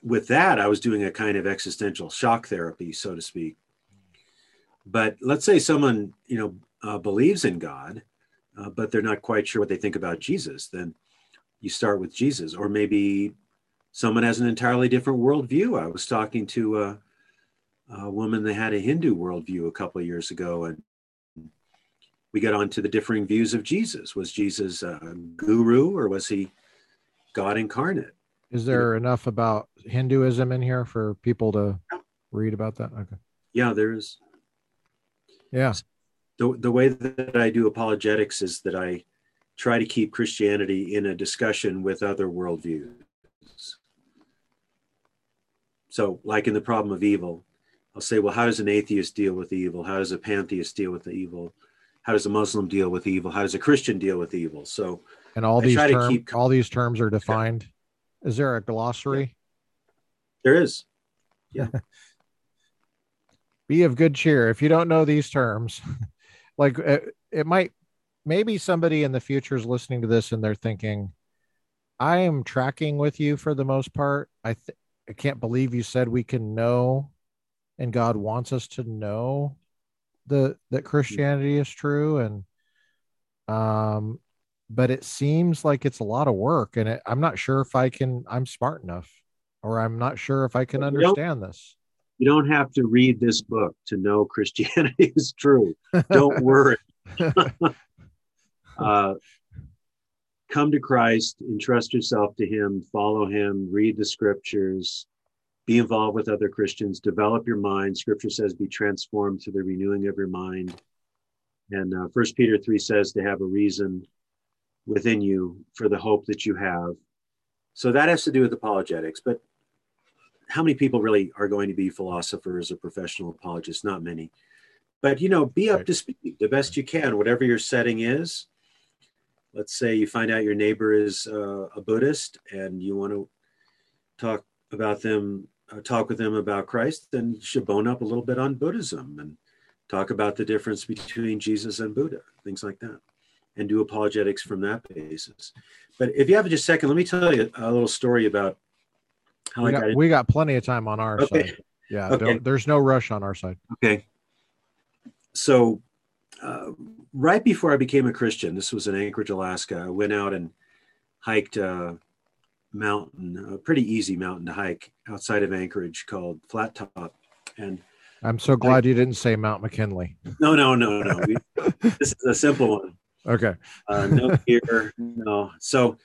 with that, I was doing a kind of existential shock therapy, so to speak. But let's say someone, you know, uh, believes in God, uh, but they're not quite sure what they think about Jesus, then you start with Jesus. Or maybe someone has an entirely different worldview. I was talking to a, a woman that had a Hindu worldview a couple of years ago, and we got on to the differing views of Jesus. Was Jesus a guru or was he God incarnate? Is there enough about Hinduism in here for people to read about that? Okay. Yeah, there's Yeah. the, the way that I do apologetics is that I try to keep Christianity in a discussion with other worldviews. So, like in the problem of evil, I'll say, well, how does an atheist deal with evil? How does a pantheist deal with the evil? How does a Muslim deal with evil? How does a Christian deal with evil? So, And all I these try to terms, keep- all these terms are defined. Is there a glossary? there is. Yeah. Be of good cheer. If you don't know these terms, like uh, it might, maybe somebody in the future is listening to this and they're thinking, I am tracking with you for the most part. I th- I can't believe you said we can know, and God wants us to know the that Christianity is true, and um, but it seems like it's a lot of work, and it, I'm not sure if I can. I'm smart enough, or I'm not sure if I can understand this. You don't have to read this book to know Christianity is true. Don't worry. uh, come to Christ, entrust yourself to Him, follow Him, read the scriptures, be involved with other Christians, develop your mind. Scripture says, be transformed through the renewing of your mind. And uh, First Peter 3 says to have a reason within you for the hope that you have. So that has to do with apologetics. But how many people really are going to be philosophers or professional apologists? Not many. But you know, be up Right. to speed the best you can, whatever your setting is. Let's say you find out your neighbor is uh, a Buddhist and you want to talk about them, uh, talk with them about Christ, then you should bone up a little bit on Buddhism and talk about the difference between Jesus and Buddha, things like that, and do apologetics from that basis. But if you have just a second, let me tell you a little story about how We I got got, we got plenty of time on our Okay. side. Yeah, Okay. don't, there's no rush on our side. Okay. So, uh, right before I became a Christian, this was in Anchorage, Alaska. I went out and hiked a mountain, a pretty easy mountain to hike outside of Anchorage called Flat Top. And I'm so glad you didn't say Mount McKinley. no, no, no, no. We, this is a simple one. Okay. Uh, no gear, no. So,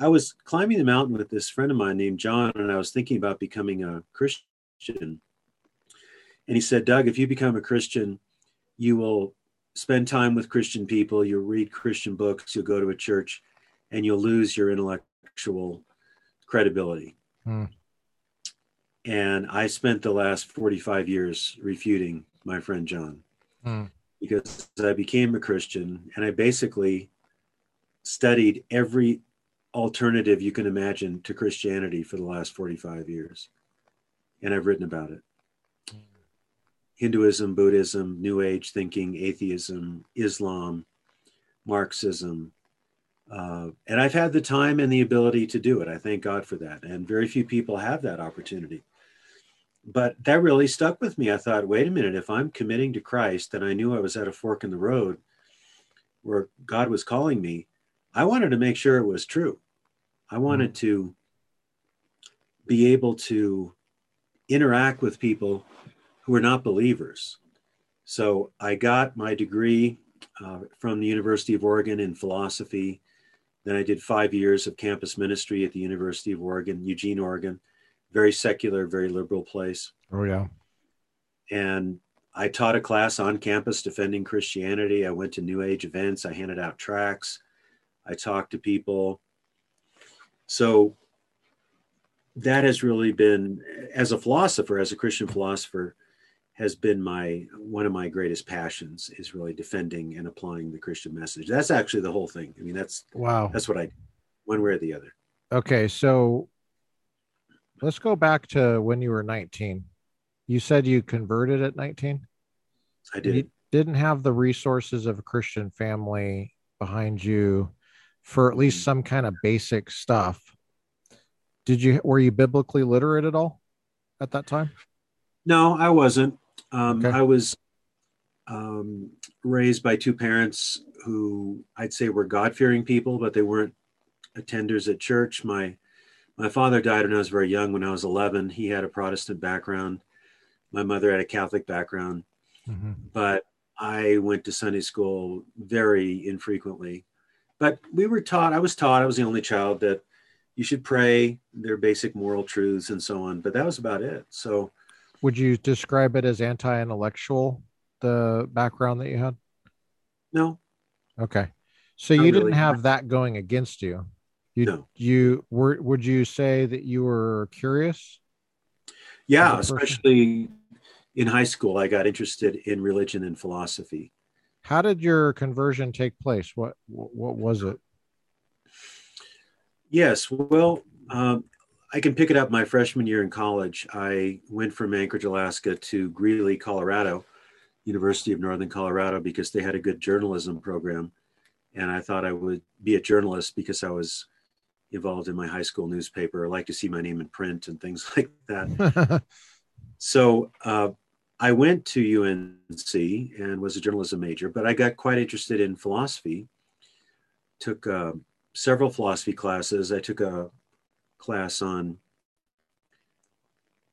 I was climbing the mountain with this friend of mine named John, and I was thinking about becoming a Christian. And he said, Doug, if you become a Christian, you will spend time with Christian people, you'll read Christian books, you'll go to a church, and you'll lose your intellectual credibility. Hmm. And I spent the last 45 years refuting my friend John hmm. Because I became a Christian and I basically studied every alternative you can imagine to Christianity for the last 45 years. And I've written about it. Hinduism, Buddhism, New Age thinking, atheism, Islam, Marxism. Uh, and I've had the time and the ability to do it. I thank God for that. And very few people have that opportunity. But that really stuck with me. I thought, wait a minute, if I'm committing to Christ then I knew I was at a fork in the road where God was calling me, I wanted to make sure it was true. I wanted mm-hmm. to be able to interact with people who are not believers. So I got my degree uh, from the University of Oregon in philosophy. Then I did five years of campus ministry at the University of Oregon, Eugene, Oregon. Very secular, very liberal place. Oh, yeah. And I taught a class on campus defending Christianity. I went to New Age events. I handed out tracts. I talked to people. So that has really been, as a philosopher, as a Christian philosopher, has been my one of my greatest passions is really defending and applying the Christian message. That's actually the whole thing. I mean, that's wow. That's what I, one way or the other. Okay, so let's go back to when you were 19. You said you converted at 19. I did. You didn't have the resources of a Christian family behind you for at least mm-hmm. some kind of basic stuff. Did you were you biblically literate at all at that time? No, I wasn't. Um, okay. I was um, raised by two parents who I'd say were God fearing people, but they weren't attenders at church. My my father died when I was very young. When I was 11, he had a Protestant background. My mother had a Catholic background, mm-hmm. but I went to Sunday school very infrequently. But we were taught. I was taught. I was the only child that you should pray. Their basic moral truths and so on. But that was about it. So would you describe it as anti-intellectual the background that you had no okay so Not you didn't have that going against you you no. you were would you say that you were curious yeah especially in high school i got interested in religion and philosophy how did your conversion take place what what was it yes well um, I can pick it up my freshman year in college. I went from Anchorage, Alaska to Greeley, Colorado, University of Northern Colorado, because they had a good journalism program. And I thought I would be a journalist because I was involved in my high school newspaper. I like to see my name in print and things like that. so uh, I went to UNC and was a journalism major, but I got quite interested in philosophy. Took uh, several philosophy classes. I took a class on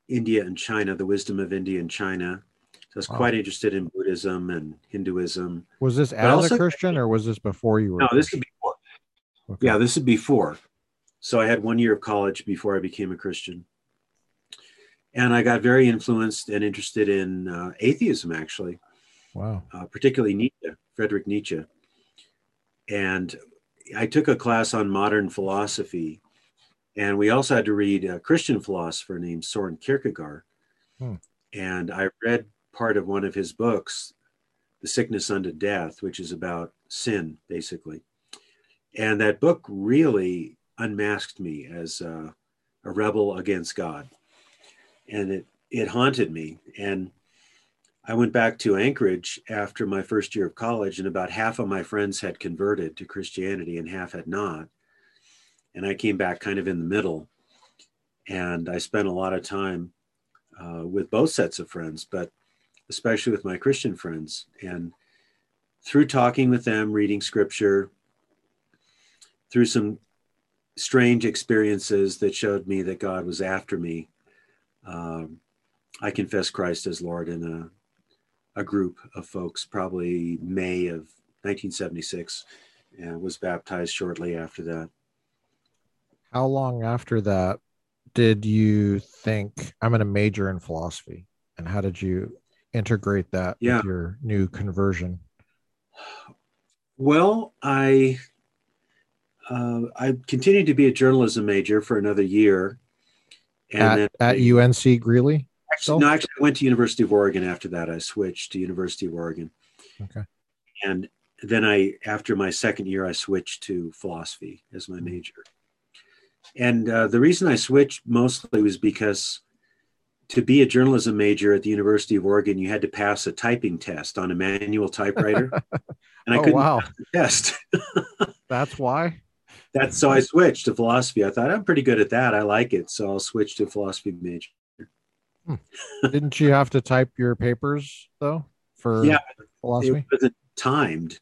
India and China, the wisdom of India and China. So I was wow. quite interested in Buddhism and Hinduism. Was this as also, a Christian or was this before you were? No, this is before. Okay. Yeah, this is before. So I had one year of college before I became a Christian. And I got very influenced and interested in uh, atheism, actually. Wow. Uh, particularly Nietzsche, Frederick Nietzsche. And I took a class on modern philosophy and we also had to read a Christian philosopher named Soren Kierkegaard. Hmm. And I read part of one of his books, The Sickness Unto Death, which is about sin, basically. And that book really unmasked me as a, a rebel against God. And it, it haunted me. And I went back to Anchorage after my first year of college, and about half of my friends had converted to Christianity and half had not and I came back kind of in the middle. And I spent a lot of time uh, with both sets of friends, but especially with my Christian friends. And through talking with them, reading scripture, through some strange experiences that showed me that God was after me, um, I confessed Christ as Lord in a, a group of folks, probably May of 1976, and was baptized shortly after that how long after that did you think I'm going to major in philosophy? And how did you integrate that yeah. with your new conversion? Well, I uh, I continued to be a journalism major for another year, and at, then at UNC Greeley. Actually, no, actually, I went to University of Oregon after that. I switched to University of Oregon. Okay. And then I, after my second year, I switched to philosophy as my mm-hmm. major. And uh, the reason I switched mostly was because to be a journalism major at the University of Oregon, you had to pass a typing test on a manual typewriter, and I oh, couldn't wow. pass the test. That's why. That's so I switched to philosophy. I thought I'm pretty good at that. I like it, so I'll switch to philosophy major. Hmm. Didn't you have to type your papers though for yeah, philosophy? It wasn't timed.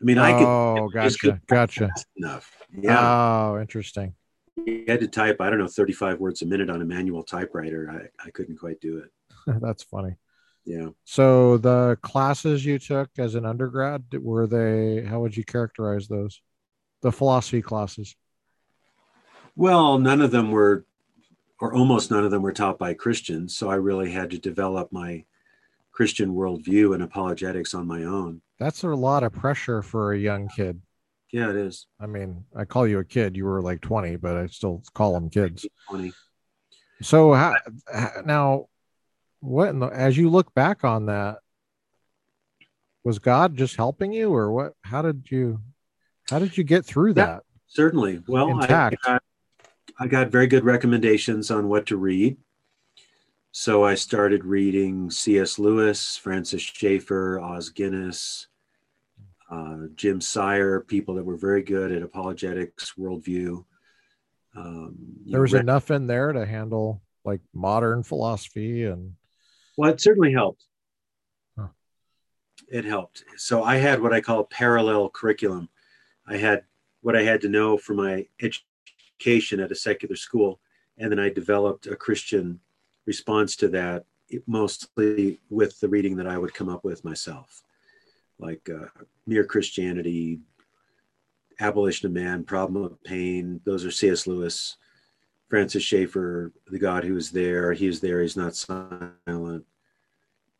I mean, I could. Oh, gotcha, gotcha. Enough. Yeah. Oh, interesting. You had to type, I don't know, 35 words a minute on a manual typewriter. I, I couldn't quite do it. That's funny. Yeah. So the classes you took as an undergrad, were they, how would you characterize those? The philosophy classes? Well, none of them were, or almost none of them were taught by Christians. So I really had to develop my Christian worldview and apologetics on my own. That's a lot of pressure for a young kid. Yeah, it is. I mean, I call you a kid. You were like 20, but I still call them kids. 20. So how, now, what the, as you look back on that, was God just helping you, or what? How did you, how did you get through that? certainly. Well, I got, I got very good recommendations on what to read. So I started reading C.S. Lewis, Francis Schaeffer, Os Guinness, uh, Jim Sire, people that were very good at apologetics, worldview. Um, there was read- enough in there to handle like modern philosophy and. Well, it certainly helped. Huh. It helped. So I had what I call parallel curriculum. I had what I had to know for my education at a secular school, and then I developed a Christian response to that, mostly with the reading that I would come up with myself like uh, Mere Christianity, Abolition of Man, Problem of Pain. Those are C.S. Lewis, Francis Schaeffer, The God Who Is There. He is there, he's not silent.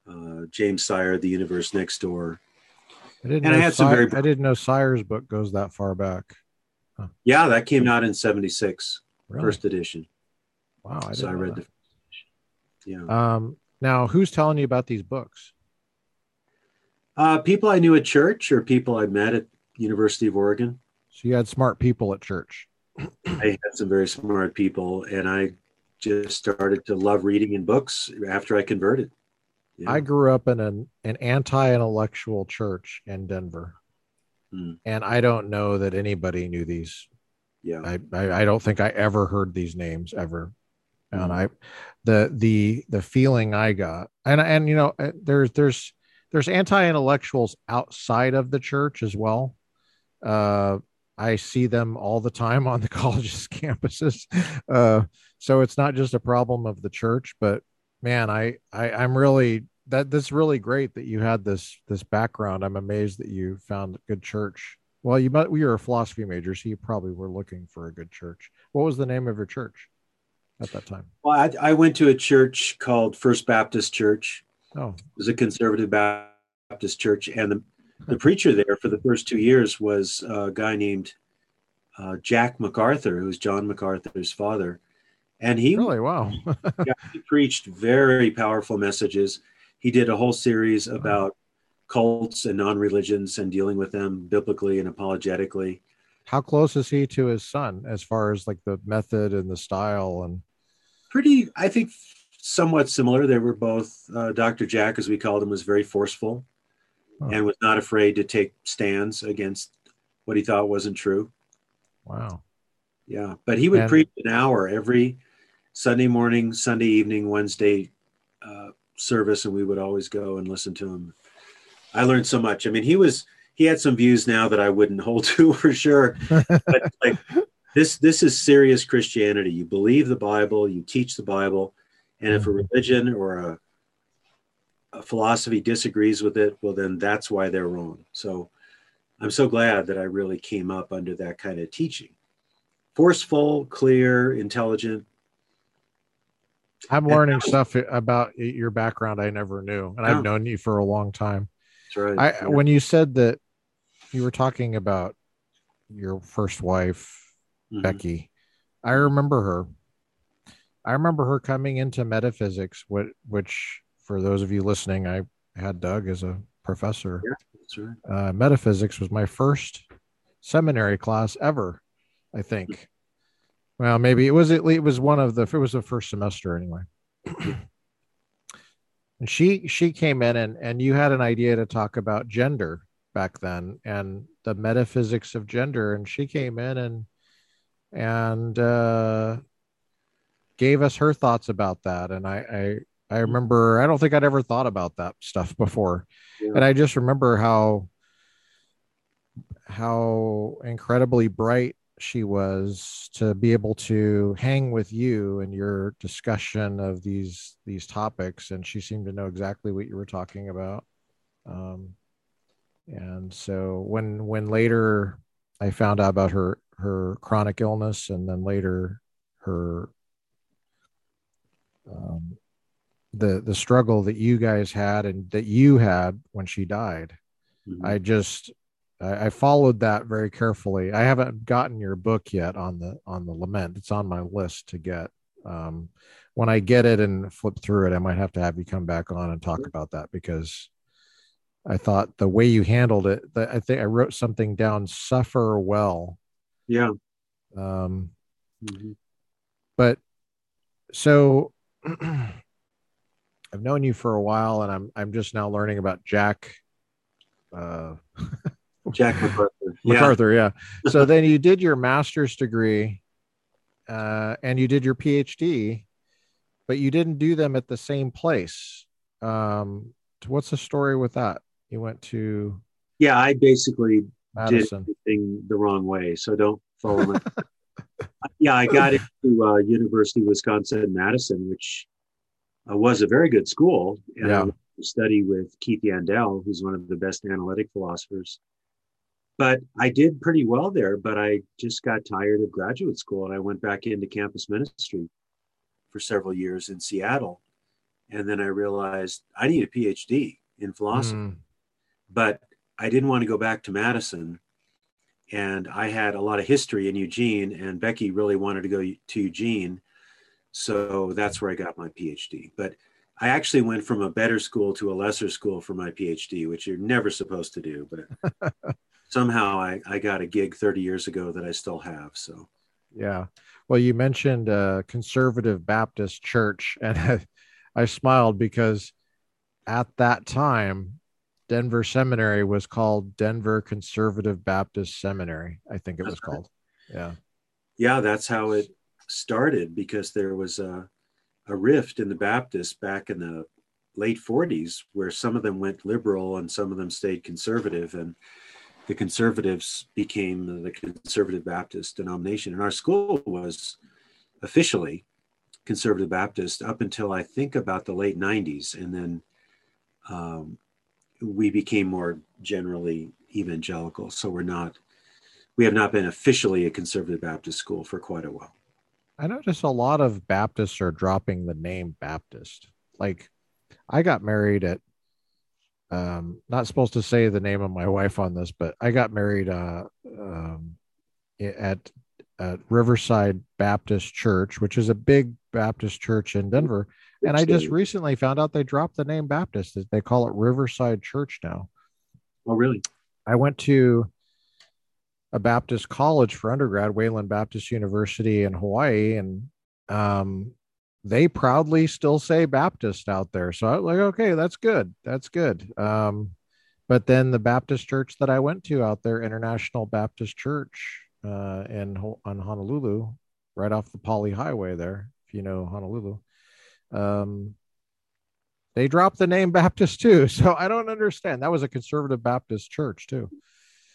Uh, James Sire, The Universe Next Door. I didn't, and know I, had some very... I didn't know Sire's book goes that far back. Huh. Yeah, that came out in 76, really? first edition. Wow. I so I read that. the. Yeah. Um, now, who's telling you about these books? Uh, people I knew at church or people I met at University of Oregon. So you had smart people at church. I had some very smart people, and I just started to love reading in books after I converted. Yeah. I grew up in an, an anti-intellectual church in Denver, hmm. and I don't know that anybody knew these. Yeah, I, I, I don't think I ever heard these names ever, hmm. and I, the the the feeling I got, and and you know, uh, there's there's there's anti-intellectuals outside of the church as well. Uh, I see them all the time on the college's campuses. Uh, so it's not just a problem of the church, but man, I, I I'm really that that's really great that you had this this background. I'm amazed that you found a good church. Well, you might you were a philosophy major, so you probably were looking for a good church. What was the name of your church at that time? Well, I, I went to a church called First Baptist Church Oh. It was a conservative Baptist church. And the, the preacher there for the first two years was a guy named uh, Jack MacArthur, who was John MacArthur's father. And he really, wow. yeah, he preached very powerful messages. He did a whole series about cults and non religions and dealing with them biblically and apologetically. How close is he to his son as far as like the method and the style and pretty I think somewhat similar. They were both uh, Dr. Jack, as we called him, was very forceful oh. and was not afraid to take stands against what he thought wasn't true. Wow. Yeah, but he would and- preach an hour every Sunday morning, Sunday evening, Wednesday uh, service, and we would always go and listen to him. I learned so much. I mean, he was he had some views now that I wouldn't hold to for sure, but like this this is serious Christianity. You believe the Bible, you teach the Bible, and if a mm-hmm. religion or a, a philosophy disagrees with it, well, then that's why they're wrong. So I'm so glad that I really came up under that kind of teaching. Forceful, clear, intelligent. I'm learning stuff about your background I never knew, and I've known you for a long time. That's right. I, when you said that you were talking about your first wife, Mhm. Becky. I remember her. I remember her coming into metaphysics, which, which for those of you listening, I had Doug as a professor. Yeah. Right. Uh, metaphysics was my first seminary class ever, I think. Well, maybe it was it, it was one of the it was the first semester anyway. and she she came in and and you had an idea to talk about gender back then and the metaphysics of gender and she came in and and uh gave us her thoughts about that and i i i remember i don't think i'd ever thought about that stuff before Yeah. and i just remember how how incredibly bright she was to be able to hang with you and your discussion of these these topics and she seemed to know exactly what you were talking about um, and so when when later i found out about her her chronic illness and then later her um, the the struggle that you guys had and that you had when she died Mhm. I just I, I followed that very carefully. I haven't gotten your book yet on the on the lament. It's on my list to get. Um, when I get it and flip through it, I might have to have you come back on and talk about that because I thought the way you handled it. I think I wrote something down. Suffer well. yeah. Um, Mhm. but so I've known you for a while, and I'm I'm just now learning about Jack. Uh, Jack MacArthur. Yeah. MacArthur, yeah. So then you did your master's degree uh, and you did your PhD, but you didn't do them at the same place. Um, what's the story with that? You went to Yeah. I basically did Madison. everything the wrong way. So don't follow me. yeah, I got into uh, University of Wisconsin Madison, which uh, was a very good school, and I Yeah. to study with Keith Yandell, who's one of the best analytic philosophers. But I did pretty well there, but I just got tired of graduate school, and I went back into campus ministry for several years in Seattle, and then I realized I need a PhD in philosophy Mm, but I didn't want to go back to Madison. And I had a lot of history in Eugene, and Becky really wanted to go to Eugene. So that's where I got my PhD. But I actually went from a better school to a lesser school for my PhD, which you're never supposed to do. But somehow I, I got a gig 30 years ago that I still have. So, yeah. Well, you mentioned uh, conservative Baptist church, and I, I smiled because at that time, Denver Seminary was called Denver Conservative Baptist Seminary. I think it was called. Yeah. yeah, that's how it started because there was a, a rift in the Baptists back in the late 40s where some of them went liberal and some of them stayed conservative and the conservatives became the conservative baptist denomination. And our school was officially conservative baptist up until i think about the late 90s and then um, we became more generally evangelical. So we're not we have not been officially a conservative baptist school for quite a while. I notice a lot of Baptists are dropping the name Baptist. Like I got married at um not supposed to say the name of my wife on this, but I got married uh um at at Riverside Baptist Church, which is a big Baptist church in Denver. And I just recently found out they dropped the name Baptist. They call it Riverside Church now. oh really I went to a Baptist college for undergrad, Wayland Baptist University in Hawaii, and um, they proudly still say Baptist out there. So I was like, okay, that's good. That's good. Um, but then the Baptist church that I went to out there, International Baptist Church uh, in on Honolulu, right off the Pali Highway there, if you know Honolulu. Um, they dropped the name Baptist too. So I don't understand. That was a conservative Baptist church too.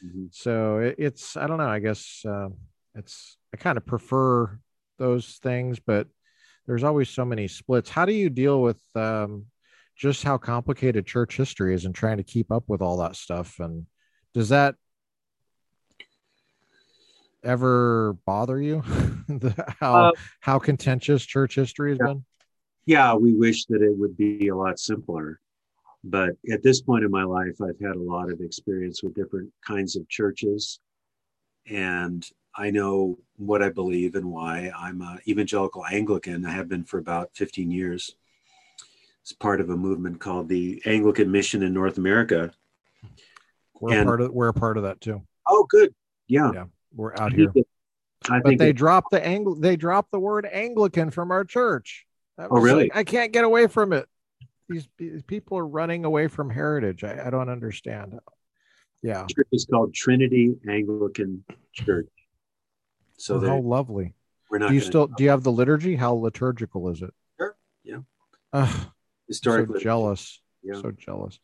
Mhm. So it, it's I don't know. I guess uh, it's I kind of prefer those things, but there's always so many splits. How do you deal with um, just how complicated church history is and trying to keep up with all that stuff? And does that ever bother you? The- how Uh, how contentious church history has yeah. been? yeah we wish that it would be a lot simpler But at this point in my life, I've had a lot of experience with different kinds of churches. And I know what I believe and why. I'm an evangelical Anglican. I have been for about 15 years. It's part of a movement called the Anglican Mission in North America. We're and, part of we're a part of that too. Oh, good. Yeah, yeah, we're out here. I but they it, dropped the Angl- they dropped the word Anglican from our church. oh, really? Like, I can't get away from it. These, these people are running away from heritage. I, I don't understand. Yeah, church is called Trinity Anglican Church. So oh, how lovely. We're not. Do you still do you have the liturgy? How liturgical is it? Sure. Yeah. Uh, Historically, so jealous. Yeah. So jealous.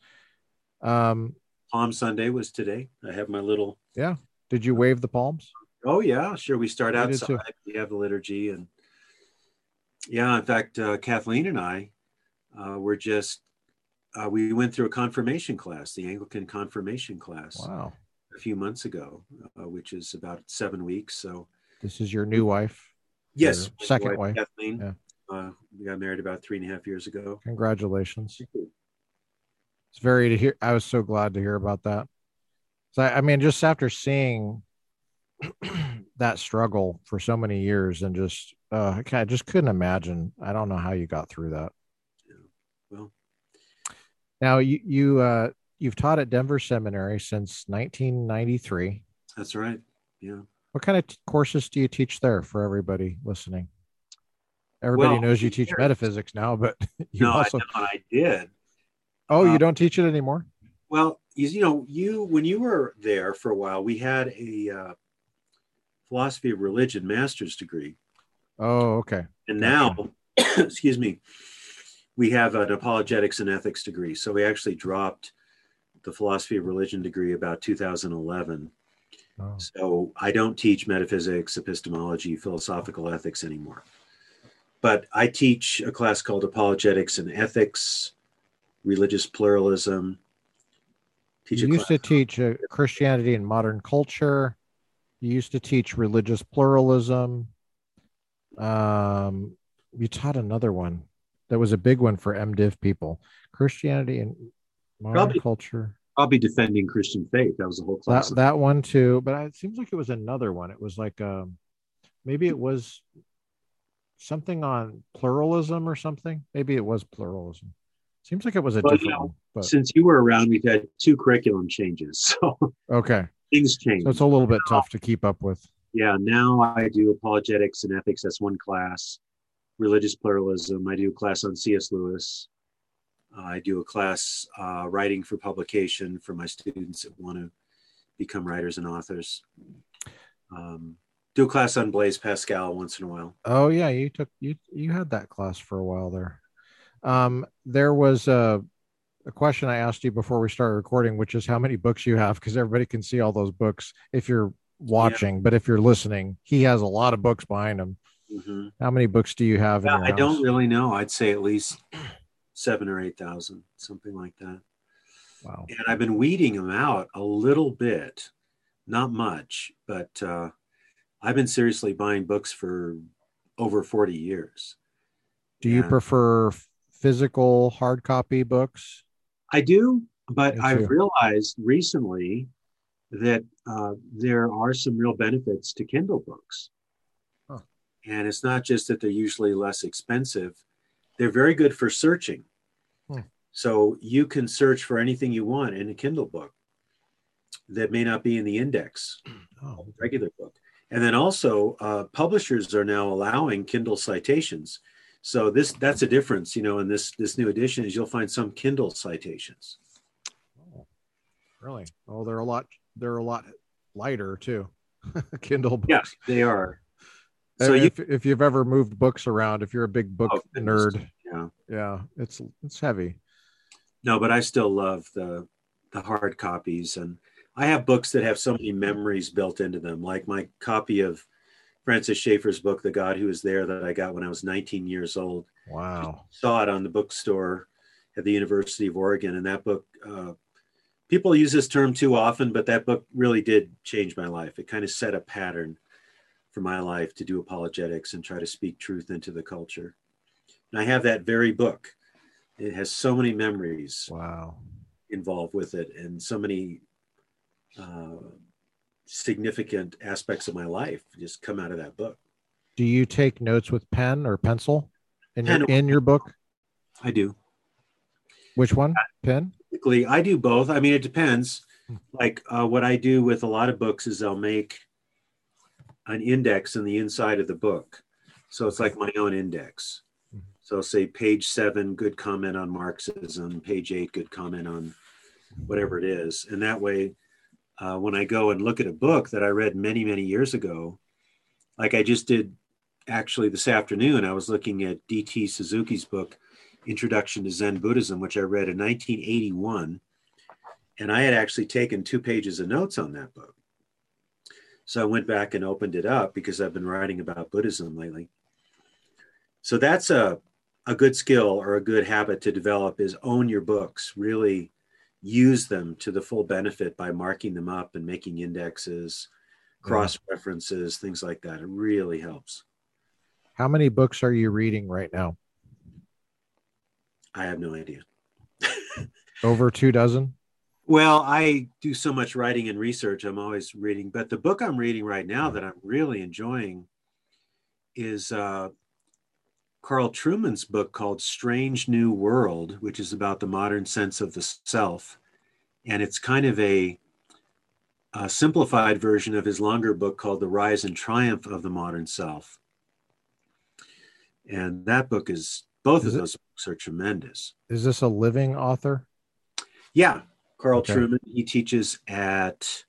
Um, Palm Sunday was today. I have my little. Yeah. Did you wave the palms? Oh yeah, sure. We start outside. We have the liturgy, and yeah, in fact, uh, Kathleen and I uh, were just uh, we went through a confirmation class, the Anglican confirmation class. Wow. A few months ago, uh, which is about seven weeks. So this is your new wife. Yes, second wife, wife. Kathleen. Yeah. Uh, we got married about three and a half years ago. Congratulations. It's very to hear. I was so glad to hear about that. So I, I mean, just after seeing that struggle for so many years, and just uh, I just couldn't imagine. I don't know how you got through that. Yeah. Well, now you you uh, you've taught at Denver Seminary since 1993. That's right. Yeah. What kind of t- courses do you teach there for everybody listening? Everybody well, knows you teach metaphysics now, but you no, also I, I did. Oh, you uh, don't teach it anymore? Well, you, you, know, you when you were there for a while, we had a uh, philosophy of religion master's degree. Oh, okay. And now, excuse me, we have an apologetics and ethics degree. So we actually dropped the philosophy of religion degree about 2011. Oh. So I don't teach metaphysics, epistemology, philosophical ethics anymore but I teach a class called Apologetics and Ethics, Religious Pluralism. Teach you used to teach uh, Christianity and modern culture. You used to teach religious pluralism. Um, you taught another one that was a big one for MDiv people. Christianity and modern probably, culture. I'll be defending Christian faith. That was the whole class. That, that one too, but it seems like it was another one. It was like um, maybe it was something on pluralism or something. Maybe it was pluralism. Seems like it was a well, different you know, one. But... Since you were around, we've had two curriculum changes. So okay, things change. So it's a little bit tough to keep up with. Yeah, now I do apologetics and ethics. That's one class. Religious pluralism. I do a class on C.S. Lewis. Uh, I do a class uh, writing for publication for my students that want to become writers and authors. Um, do a class on Blaise Pascal once in a while. Oh yeah, you took you you had that class for a while there. Um, there was a, a question I asked you before we started recording, which is how many books you have, because everybody can see all those books if you're watching, yeah. but if you're listening, he has a lot of books behind him. Mm-hmm. How many books do you have? Yeah, I house? don't really know. I'd say at least seven or eight thousand, something like that. Wow. And I've been weeding them out a little bit, not much, but uh, I've been seriously buying books for over 40 years. Do you and prefer physical hard copy books? I do, but I've realized recently that uh, there are some real benefits to Kindle books. Huh. And it's not just that they're usually less expensive, they're very good for searching. Hmm. So you can search for anything you want in a Kindle book that may not be in the index, oh. regular book. And then also, uh, publishers are now allowing Kindle citations. So this that's a difference, you know, in this this new edition is you'll find some Kindle citations. Oh, really? Oh, they're a lot they're a lot lighter too. Kindle books. Yeah, they are. So if, you, if you've ever moved books around, if you're a big book oh, nerd, yeah, yeah, it's it's heavy. No, but I still love the the hard copies and I have books that have so many memories built into them, like my copy of Francis Schaeffer's book, The God Who Is There, that I got when I was 19 years old. Wow. saw it on the bookstore at the University of Oregon. And that book, uh, people use this term too often, but that book really did change my life. It kind of set a pattern for my life to do apologetics and try to speak truth into the culture. And I have that very book It has so many memories Wow. involved with it, and so many uh, significant aspects of my life just come out of that book. Do you take notes with pen or pencil in your in your book? I do. Which one? Pen? Typically, I do both. I mean, it depends. Hmm. Like uh, what I do with a lot of books is I'll make an index in the inside of the book. So it's like my own index. Mhm. So say page seven, good comment on Marxism, page eight, good comment on whatever it is. And that way, uh, when I go and look at a book that I read many, many years ago, like I just did actually this afternoon, I was looking at D.T. Suzuki's book, Introduction to Zen Buddhism, which I read in 1981. And I had actually taken two pages of notes on that book. So I went back and opened it up because I've been writing about Buddhism lately. So that's a, a good skill or a good habit to develop is own your books, really use them to the full benefit by marking them up and making indexes, cross references, things like that. It really helps. How many books are you reading right now? I have no idea. Over two dozen? Well, I do so much writing and research. I'm always reading, but the book I'm reading right now that I'm really enjoying is uh, Carl Trueman's book called Strange New World, which is about the modern sense of the self. And it's kind of a, a simplified version of his longer book called The Rise and Triumph of the Modern Self. And that book is, both Is of it- those books are tremendous. Is this a living author? Yeah, Carl Okay. Trueman. He teaches at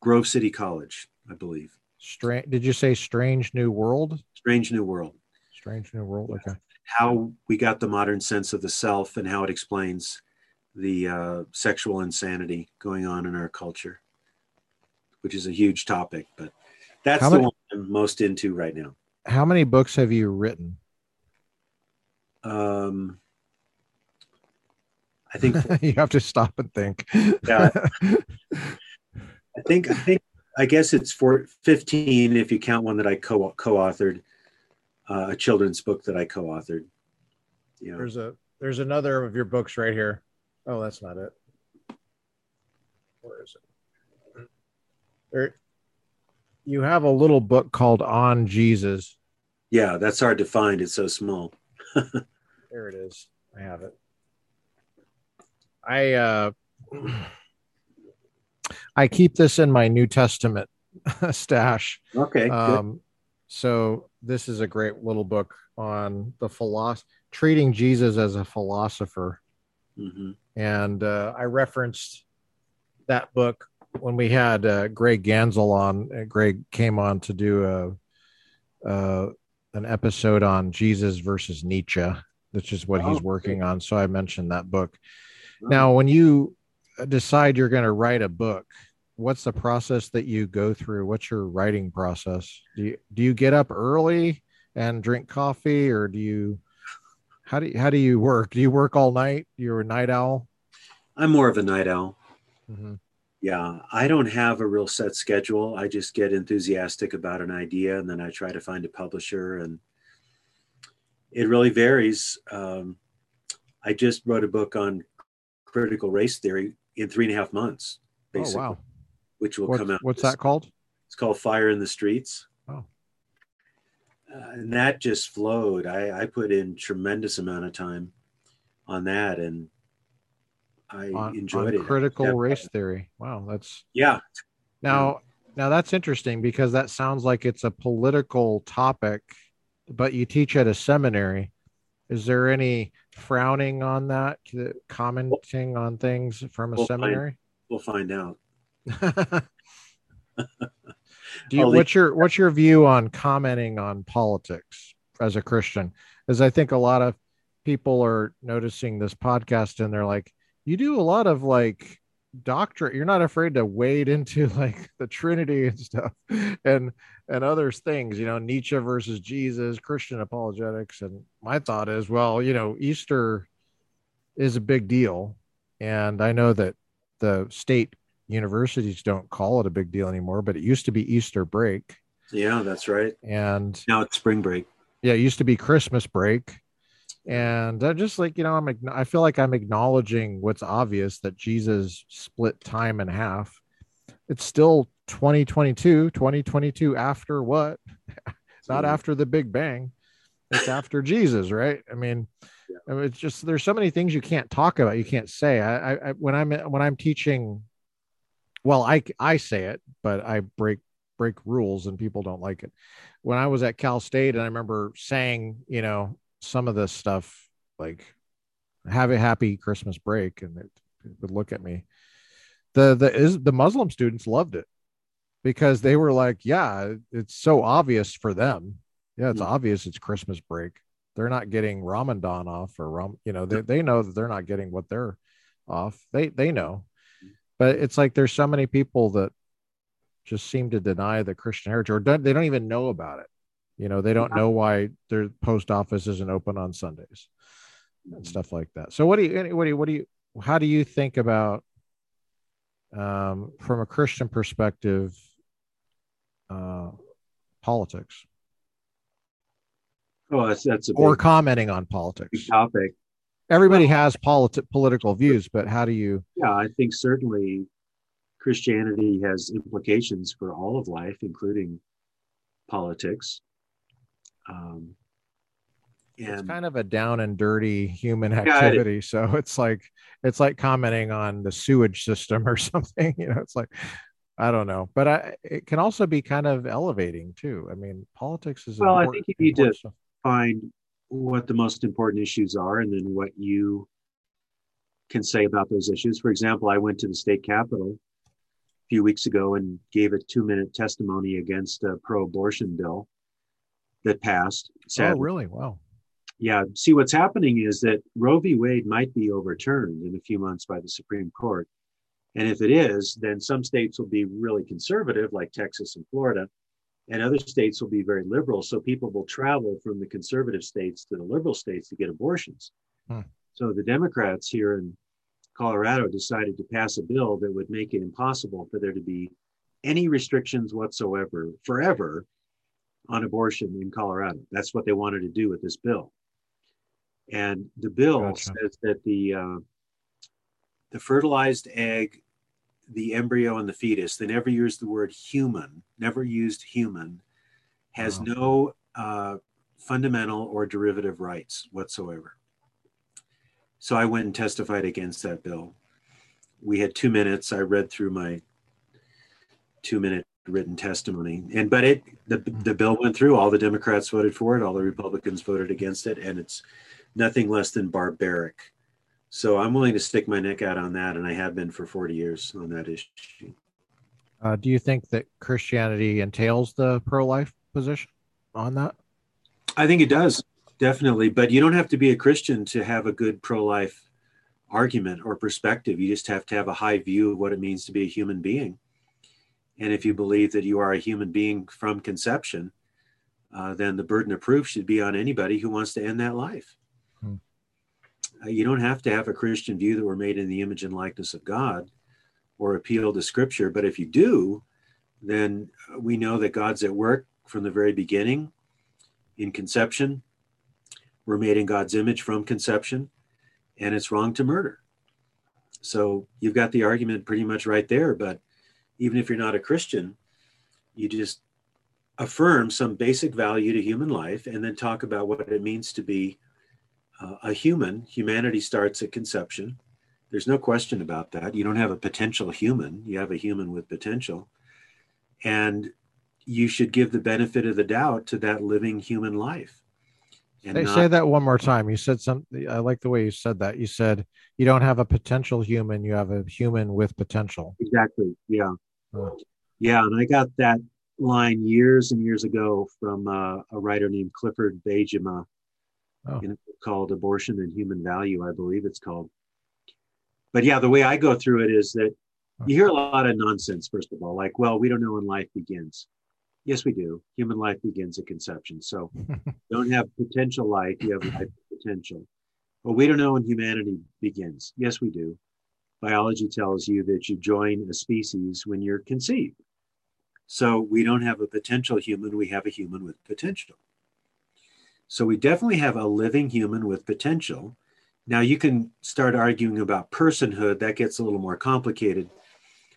Grove City College, I believe. Strange. Did you say Strange New World? Strange New World. Strange New World. Okay. How we got the modern sense of the self and how it explains the uh, sexual insanity going on in our culture, which is a huge topic. But that's How the many- one I'm most into right now. How many books have you written? Um, I think you have to stop and think. Yeah. I think I think I guess it's for 15 if you count one that I co co-authored, uh, a children's book that I co-authored. Yeah. There's a there's another of your books right here. Oh, that's not it. Where is it? There you have a little book called On Jesus. Yeah, that's hard to find. It's so small. There it is. I have it. I uh I keep this in my New Testament stash. Okay. Um, so this is a great little book on the philosophy, treating Jesus as a philosopher. Mhm. And uh, I referenced that book when we had uh, Greg Ganssle on. Uh, Greg came on to do a, uh, an episode on Jesus versus Nietzsche, which is what he's Oh, working on. So I mentioned that book. Oh, Now, when you decide you're going to write a book, what's the process that you go through? What's your writing process? Do you do you get up early and drink coffee, or do you how do you, how do you work? Do you work all night? You're a night owl. I'm more of a night owl. Mm-hmm. Yeah, I don't have a real set schedule. I just get enthusiastic about an idea and then I try to find a publisher and it really varies. Um, I just wrote a book on critical race theory in three and a half months, Oh basically, wow! which will come out. what's that called? It's called Fire in the Streets. Oh. Uh, and that just flowed. I, I put in tremendous amount of time on that and I On, enjoyed on it. critical race theory. Wow, that's Yeah. now now that's interesting because that sounds like it's a political topic, but you teach at a seminary. Is there any frowning on that, commenting on things from a We'll find- seminary? We'll find out. Do you, what's your what's your view on commenting on politics as a Christian? As I think a lot of people are noticing this podcast and they're like, you do a lot of like doctrine. You're not afraid to wade into like the Trinity and stuff, and and other things. You know, Nietzsche versus Jesus, Christian apologetics. And my thought is, well, you know, Easter is a big deal, and I know that the state universities don't call it a big deal anymore, but it used to be Easter break. Yeah, that's right. And Now it's spring break. yeah, it used to be Christmas break. And uh, just like you know i'm i feel like i'm acknowledging what's obvious that jesus split time in half. It's still 2022 2022 after what? Not after the big bang. It's after jesus right? I mean yeah. it's just there's so many things you can't talk about you can't say. I, I when i'm when i'm teaching well i i say it but i break break rules and people don't like it. When i was at cal state and i remember saying you know some of this stuff like have a happy christmas break and it, it would look at me. The the is the muslim students loved it because they were like yeah it's so obvious for them. Yeah it's mm-hmm. obvious it's christmas break. They're not getting ramadan off or ram you know they, they know that they're not getting what they're off. They they know. But it's like there's so many people that just seem to deny the christian heritage or don't, they don't even know about it you know, they don't know why their post office isn't open on Sundays and mm-hmm. stuff like that. So what do you what do you what do you how do you think about um, from a Christian perspective uh, politics? Oh, that's that's a or commenting on politics topic. Everybody well, has politi- political views, but how do you? Yeah, I think certainly Christianity has implications for all of life, including politics. Um, and it's kind of a down and dirty human activity. Yeah, it, so it's like it's like commenting on the sewage system or something. You know, it's like I don't know, but I, it can also be kind of elevating too. I mean, politics is well. I think you need to stuff. find what the most important issues are, and then what you can say about those issues. For example, I went to the state capitol a few weeks ago and gave a two-minute testimony against a pro-abortion bill that passed. Sadly. Oh, really? Wow. Yeah. See, what's happening is that Roe v. Wade might be overturned in a few months by the Supreme Court. And if it is, then some states will be really conservative, like Texas and Florida, and other states will be very liberal. So people will travel from the conservative states to the liberal states to get abortions. Hmm. So the Democrats here in Colorado decided to pass a bill that would make it impossible for there to be any restrictions whatsoever forever on abortion in Colorado. That's what they wanted to do with this bill. And the bill gotcha. says that the uh, the fertilized egg, the embryo, and the fetus. They never used the word human. Never used human. Has oh. no uh, fundamental or derivative rights whatsoever. So I went and testified against that bill. We had two minutes. I read through my two minute written testimony. And but it the the bill went through. All the Democrats voted for it. All the Republicans voted against it, and it's nothing less than barbaric. So I'm willing to stick my neck out on that, and I have been for 40 years on that issue. Uh, do you think that Christianity entails the pro-life position on that? I think it does definitely, but you don't have to be a Christian to have a good pro-life argument or perspective. You just have to have a high view of what it means to be a human being and if you believe that you are a human being from conception, uh, then the burden of proof should be on anybody who wants to end that life. Hmm. Uh, you don't have to have a Christian view that we're made in the image and likeness of God or appeal to scripture. But if you do, then we know that God's at work from the very beginning in conception. We're made in God's image from conception, and it's wrong to murder. So you've got the argument pretty much right there. But even if you're not a Christian, you just affirm some basic value to human life and then talk about what it means to be uh, a human. Humanity starts at conception. There's no question about that. You don't have a potential human, you have a human with potential. And you should give the benefit of the doubt to that living human life. And not, say that one more time. You said something. I like the way you said that. You said you don't have a potential human, you have a human with potential. Exactly. Yeah. Yeah, and I got that line years and years ago from uh, a writer named Clifford Bajema oh. in a book called Abortion and Human Value, I believe it's called. But yeah, the way I go through it is that you hear a lot of nonsense, first of all, like, well, we don't know when life begins. Yes, we do. Human life begins at conception. So don't have potential life, you have life potential. But we don't know when humanity begins. Yes, we do biology tells you that you join a species when you're conceived. So we don't have a potential human, we have a human with potential. So we definitely have a living human with potential. Now you can start arguing about personhood. That gets a little more complicated.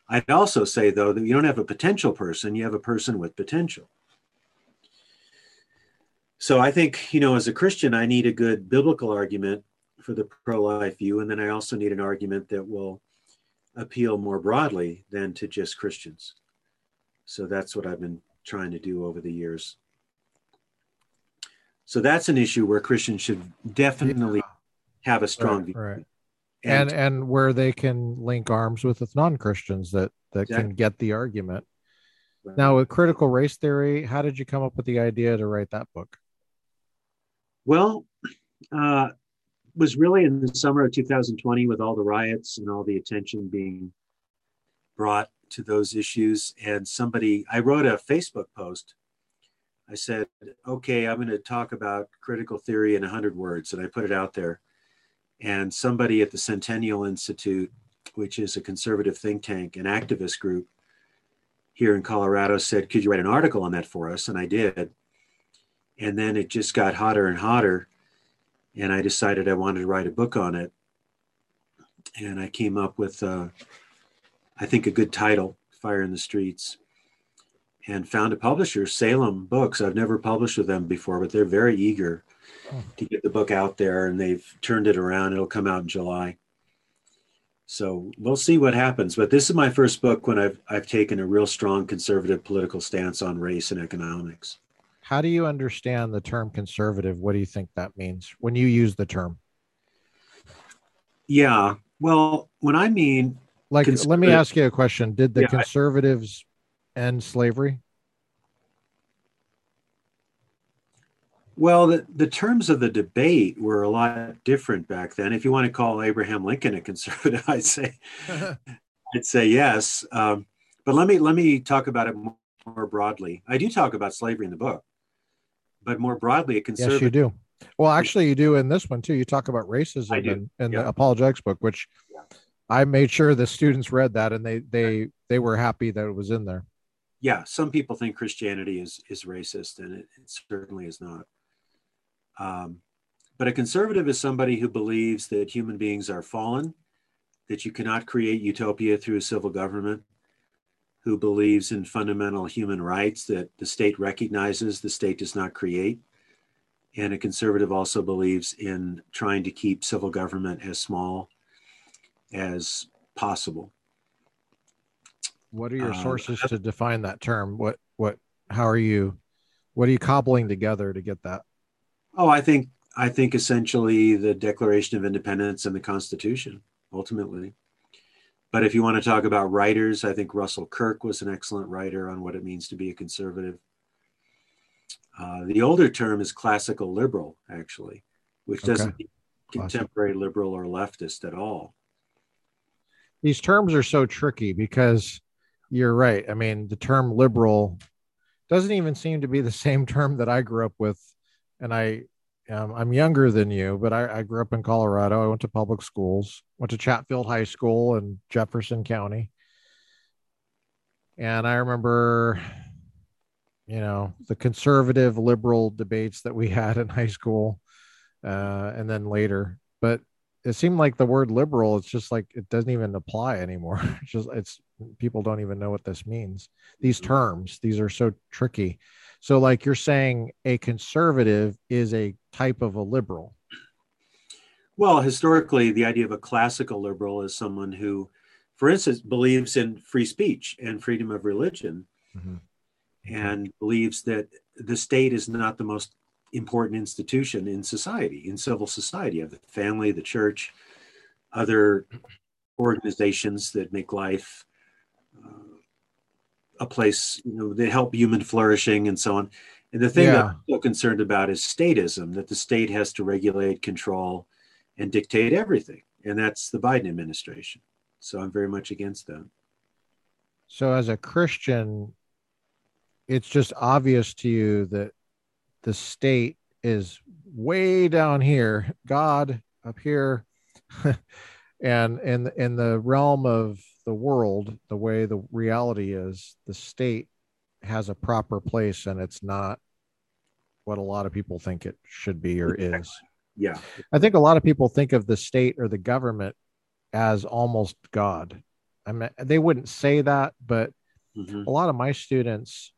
I'd also say, though, that you don't have a potential person, you have a person with potential. So I think, you know, as a Christian, I need a good biblical argument for the pro life view. And then I also need an argument that will appeal more broadly than to just Christians. So that's what I've been trying to do over the years. So that's an issue where Christians should definitely yeah. have a strong right, view. Right. And, and, and where they can link arms with non-Christians that that exactly. can get the argument. Right. Now with critical race theory, how did you come up with the idea to write that book? Well, uh, was really in the summer of 2020 with all the riots and all the attention being brought to those issues. And somebody, I wrote a Facebook post. I said, okay, I'm going to talk about critical theory in 100 words. And I put it out there. And somebody at the Centennial Institute, which is a conservative think tank, an activist group here in Colorado, said, could you write an article on that for us? And I did. And then it just got hotter and hotter and I decided I wanted to write a book on it. And I came up with, uh, I think, a good title, Fire in the Streets, and found a publisher, Salem Books. I've never published with them before, but they're very eager oh. to get the book out there, and they've turned it around. It'll come out in July. So we'll see what happens. But this is my first book when I've I've taken a real strong conservative political stance on race and economics. How do you understand the term conservative? What do you think that means when you use the term? Yeah. Well, when I mean like let me ask you a question. Did the yeah, conservatives I, end slavery? Well, the, the terms of the debate were a lot different back then. If you want to call Abraham Lincoln a conservative, I'd say I'd say yes. Um, but let me let me talk about it more, more broadly. I do talk about slavery in the book but more broadly, a conservative. Yes, you do. Well, actually, you do in this one too. You talk about racism in, in yeah. the apologetics book, which yeah. I made sure the students read that, and they they they were happy that it was in there. Yeah, some people think Christianity is is racist, and it, it certainly is not. Um, but a conservative is somebody who believes that human beings are fallen, that you cannot create utopia through civil government, who believes in fundamental human rights that the state recognizes, the state does not create. And a conservative also believes in trying to keep civil government as small as possible. What are your uh, sources uh, to define that term? What what how are you what are you cobbling together to get that? Oh, I think I think essentially the Declaration of Independence and the Constitution ultimately. But if you want to talk about writers, I think Russell Kirk was an excellent writer on what it means to be a conservative. Uh, the older term is classical liberal, actually, which doesn't okay. contemporary liberal or leftist at all. These terms are so tricky because you're right. I mean, the term liberal doesn't even seem to be the same term that I grew up with. And I um, I'm younger than you, but I, I, grew up in Colorado. I went to public schools, went to Chatfield High School in Jefferson County. And I remember, you know, the conservative liberal debates that we had in high school uh, and then later. But it seemed like the word liberal, it's just like it doesn't even apply anymore. It's just, it's people don't even know what this means. These terms, these are so tricky. So, like you're saying, a conservative is a type of a liberal. Well, historically, the idea of a classical liberal is someone who, for instance, believes in free speech and freedom of religion mm-hmm. and believes that the state is not the most important institution in society, in civil society, of the family, the church, other organizations that make life a place you know that help human flourishing and so on. And the thing yeah. that I'm so concerned about is statism, that the state has to regulate, control, and dictate everything. And that's the Biden administration. So I'm very much against that. So as a Christian, it's just obvious to you that the state is way down here, God up here, and in in the realm of the world, the way the reality is, the state has a proper place and it's not what a lot of people think it should be or is. Yeah. I think a lot of people think of the state or the government as almost God. I mean, they wouldn't say that, but Mhm. a lot of my students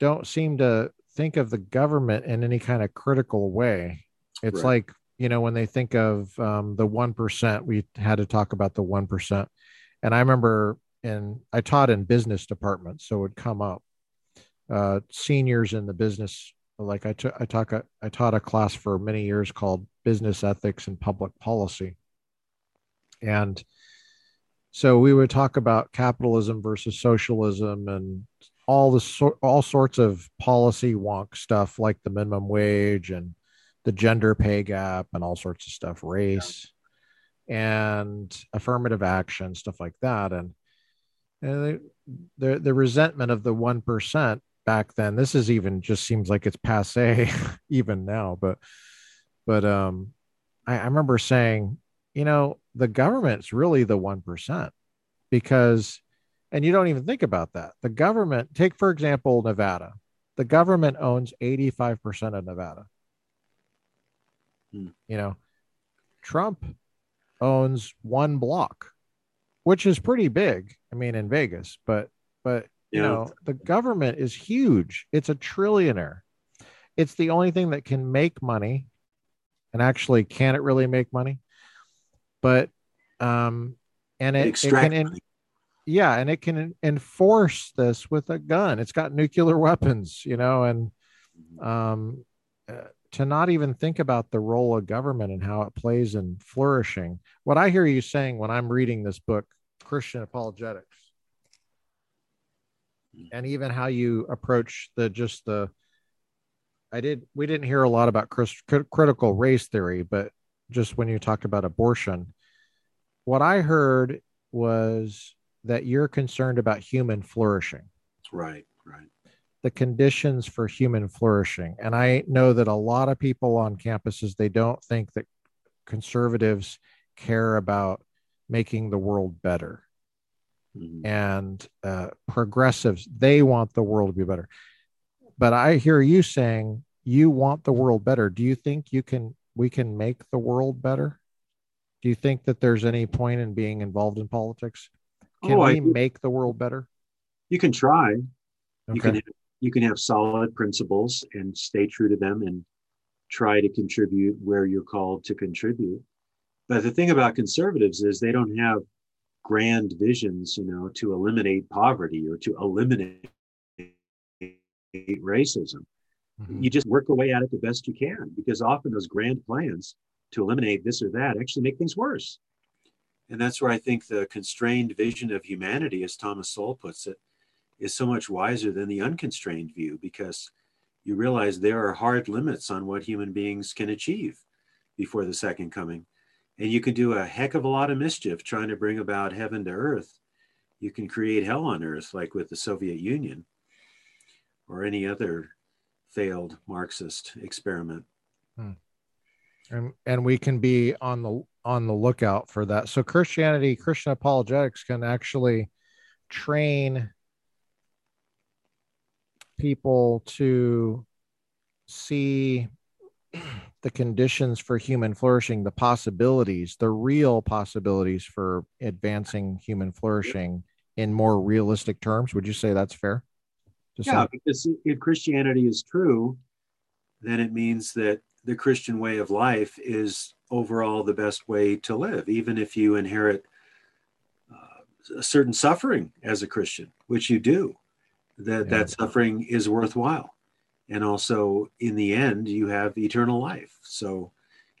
don't seem to think of the government in any kind of critical way. It's Right. like, you know, when they think of um, the 1%, we had to talk about the 1%. And I remember in, I taught in business departments, so it would come up. Uh, seniors in the business, like I took, I taught, a, I taught a class for many years called business ethics and public policy. And so we would talk about capitalism versus socialism and all the sor- all sorts of policy wonk stuff like the minimum wage and the gender pay gap and all sorts of stuff race and affirmative action stuff like that. And, and the, the the resentment of the 1% back then this is even just seems like it's passe even now but but um I, I remember saying you know the government's really the 1% because and you don't even think about that. The government take for example nevada. The government owns 85% of nevada Hmm. you know trump owns one block which is pretty big i mean in vegas but but you know the government is huge. It's a trillionaire. It's the only thing that can make money and actually can it really make money? But um and it, it Extract can money. yeah and it can enforce this with a gun. It's got nuclear weapons you know and um uh, to not even think about the role of government and how it plays in flourishing. What i hear you saying when i'm reading this book christian apologetics hmm. and even how you approach the just the i did we didn't hear a lot about Chris, critical race theory but just when you talked about abortion what i heard was that you're concerned about human flourishing. Right, right. The conditions for human flourishing. And i know that a lot of people on campuses they don't think that conservatives care about making the world better. Mhm. and uh, progressives they want the world to be better. But i hear you saying you want the world better. Do you think you can we can make the world better? Do you think that there's any point in being involved in politics? Can Oh, we do. make the world better? You can try. You can okay you can have solid principles and stay true to them and try to contribute where you're called to contribute. But the thing about conservatives is they don't have grand visions, you know, to eliminate poverty or to eliminate racism. Mhm. You just work away at it the best you can because often those grand plans to eliminate this or that actually make things worse. And that's where I think the constrained vision of humanity, as Thomas Sowell puts it, is so much wiser than the unconstrained view because you realize there are hard limits on what human beings can achieve before the second coming. And you can do a heck of a lot of mischief trying to bring about heaven to earth. You can create hell on earth, like with the Soviet Union or any other failed Marxist experiment. Hmm. and and we can be on the on the lookout for that so christianity christian apologetics can actually train people to see the conditions for human flourishing the possibilities the real possibilities for advancing human flourishing in more realistic terms would you say that's fair to say? Yeah, because if Christianity is true, then it means that the Christian way of life is overall the best way to live, even if you inherit uh, a certain suffering as a Christian, which you do. That Yeah. that suffering is worthwhile, and also in the end, you have eternal life. So,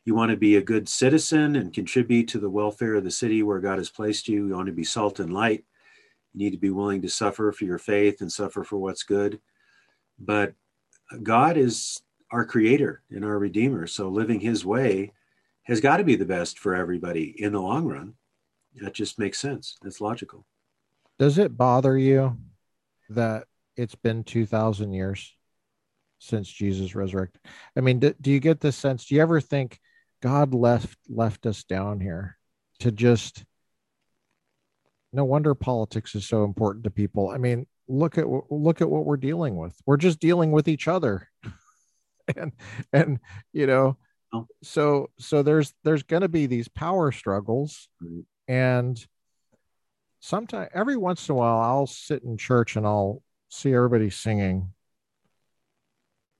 you want to be a good citizen and contribute to the welfare of the city where God has placed you. You want to be salt and light. You need to be willing to suffer for your faith and suffer for what's good. But God is our creator and our redeemer. So living his way has got to be the best for everybody in the long run. That just makes sense. That's logical. Does it bother you that it's been 2000 years since Jesus resurrected? I mean, do, do you get this sense? Do you ever think God left left us down here to just no wonder politics is so important to people. I mean, look at look at what we're dealing with. We're just dealing with each other, and and you know, oh. so so there's there's going to be these power struggles, and sometimes every once in a while I'll sit in church and I'll see everybody singing,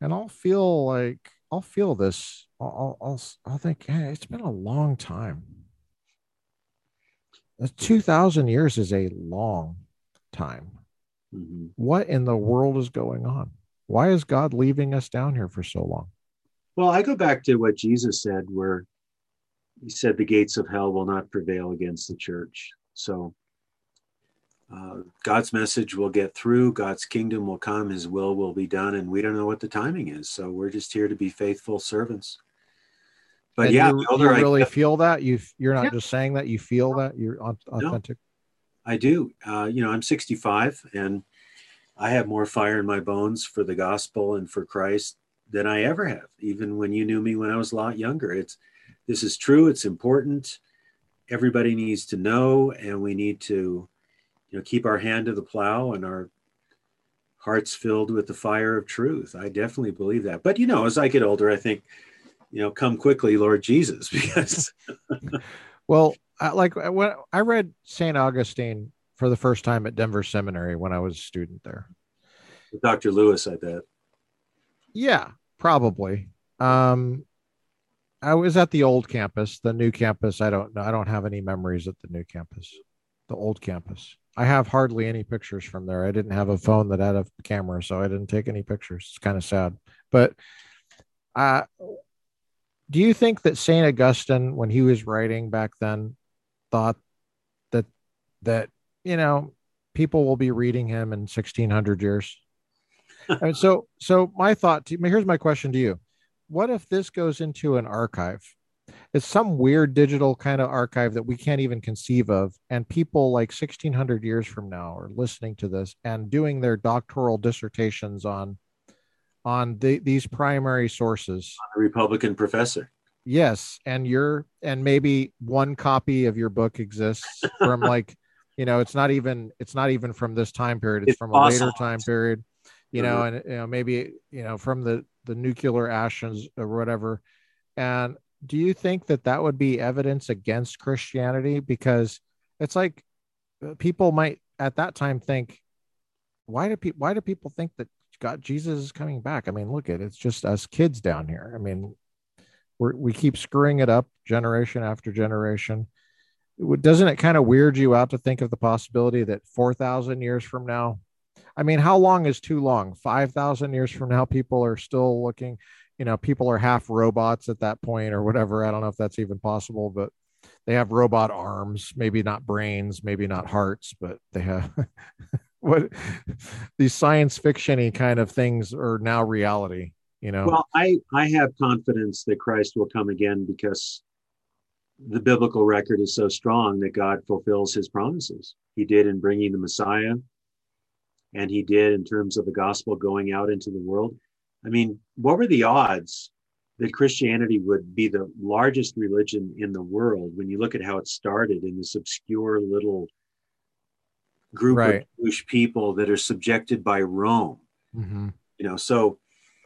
and I'll feel like I'll feel this. I'll I'll I'll think, hey, it's been a long time. Two thousand years is a long time Mm-hmm. What in the world is going on? Why is God leaving us down here for so long? Well, I go back to what Jesus said, where he said the gates of hell will not prevail against the church. So uh, God's message will get through, God's kingdom will come, his will will be done, and we don't know what the timing is. So we're just here to be faithful servants. But and yeah, you, you really I, feel that you you're not yeah. just saying that you feel that you're authentic. I do. Uh, you know, I'm 65 and I have more fire in my bones for the gospel and for Christ than I ever have, even when you knew me when I was a lot younger. It's this is true, it's important. Everybody needs to know, and we need to, you know, keep our hand to the plow and our hearts filled with the fire of truth. I definitely believe that. But you know, as I get older, I think, you know, come quickly, Lord Jesus, because well, I, like uh, when I read St. Augustine for the first time at Denver Seminary when I was a student there. Dr. Lewis, I bet. Yeah, probably. Um, I was at the old campus, the new campus. I don't know. I don't have any memories at the new campus, the old campus. I have hardly any pictures from there. I didn't have a phone that had a camera, so I didn't take any pictures. It's kind of sad. But uh, do you think that St. Augustine, when he was writing back then, thought that that you know people will be reading him in 1600 years and so so my thought to, here's my question to you what if this goes into an archive it's some weird digital kind of archive that we can't even conceive of and people like 1600 years from now are listening to this and doing their doctoral dissertations on on the, these primary sources a republican professor Yes, and you're and maybe one copy of your book exists from like, you know, it's not even it's not even from this time period. It's, it's from awesome. a later time period, you mm-hmm. know, and you know maybe you know from the the nuclear ashes or whatever. And do you think that that would be evidence against Christianity? Because it's like uh, people might at that time think, why do people why do people think that God Jesus is coming back? I mean, look at it, it's just us kids down here. I mean, we're, we keep screwing it up generation after generation. Doesn't it kind of weird you out to think of the possibility that 4,000 years from now, I mean, how long is too long? 5,000 years from now, people are still looking, you know, people are half robots at that point or whatever. I don't know if that's even possible, but they have robot arms, maybe not brains, maybe not hearts, but they have what these science fictiony kind of things are now reality you know? Well i i have confidence that christ will come again because the biblical record is so strong that god fulfills his promises. He did in bringing the messiah and he did in terms of the gospel going out into the world i mean what were the odds that christianity would be the largest religion in the world when you look at how it started in this obscure little group right. of jewish people that are subjected by rome mm-hmm. you know so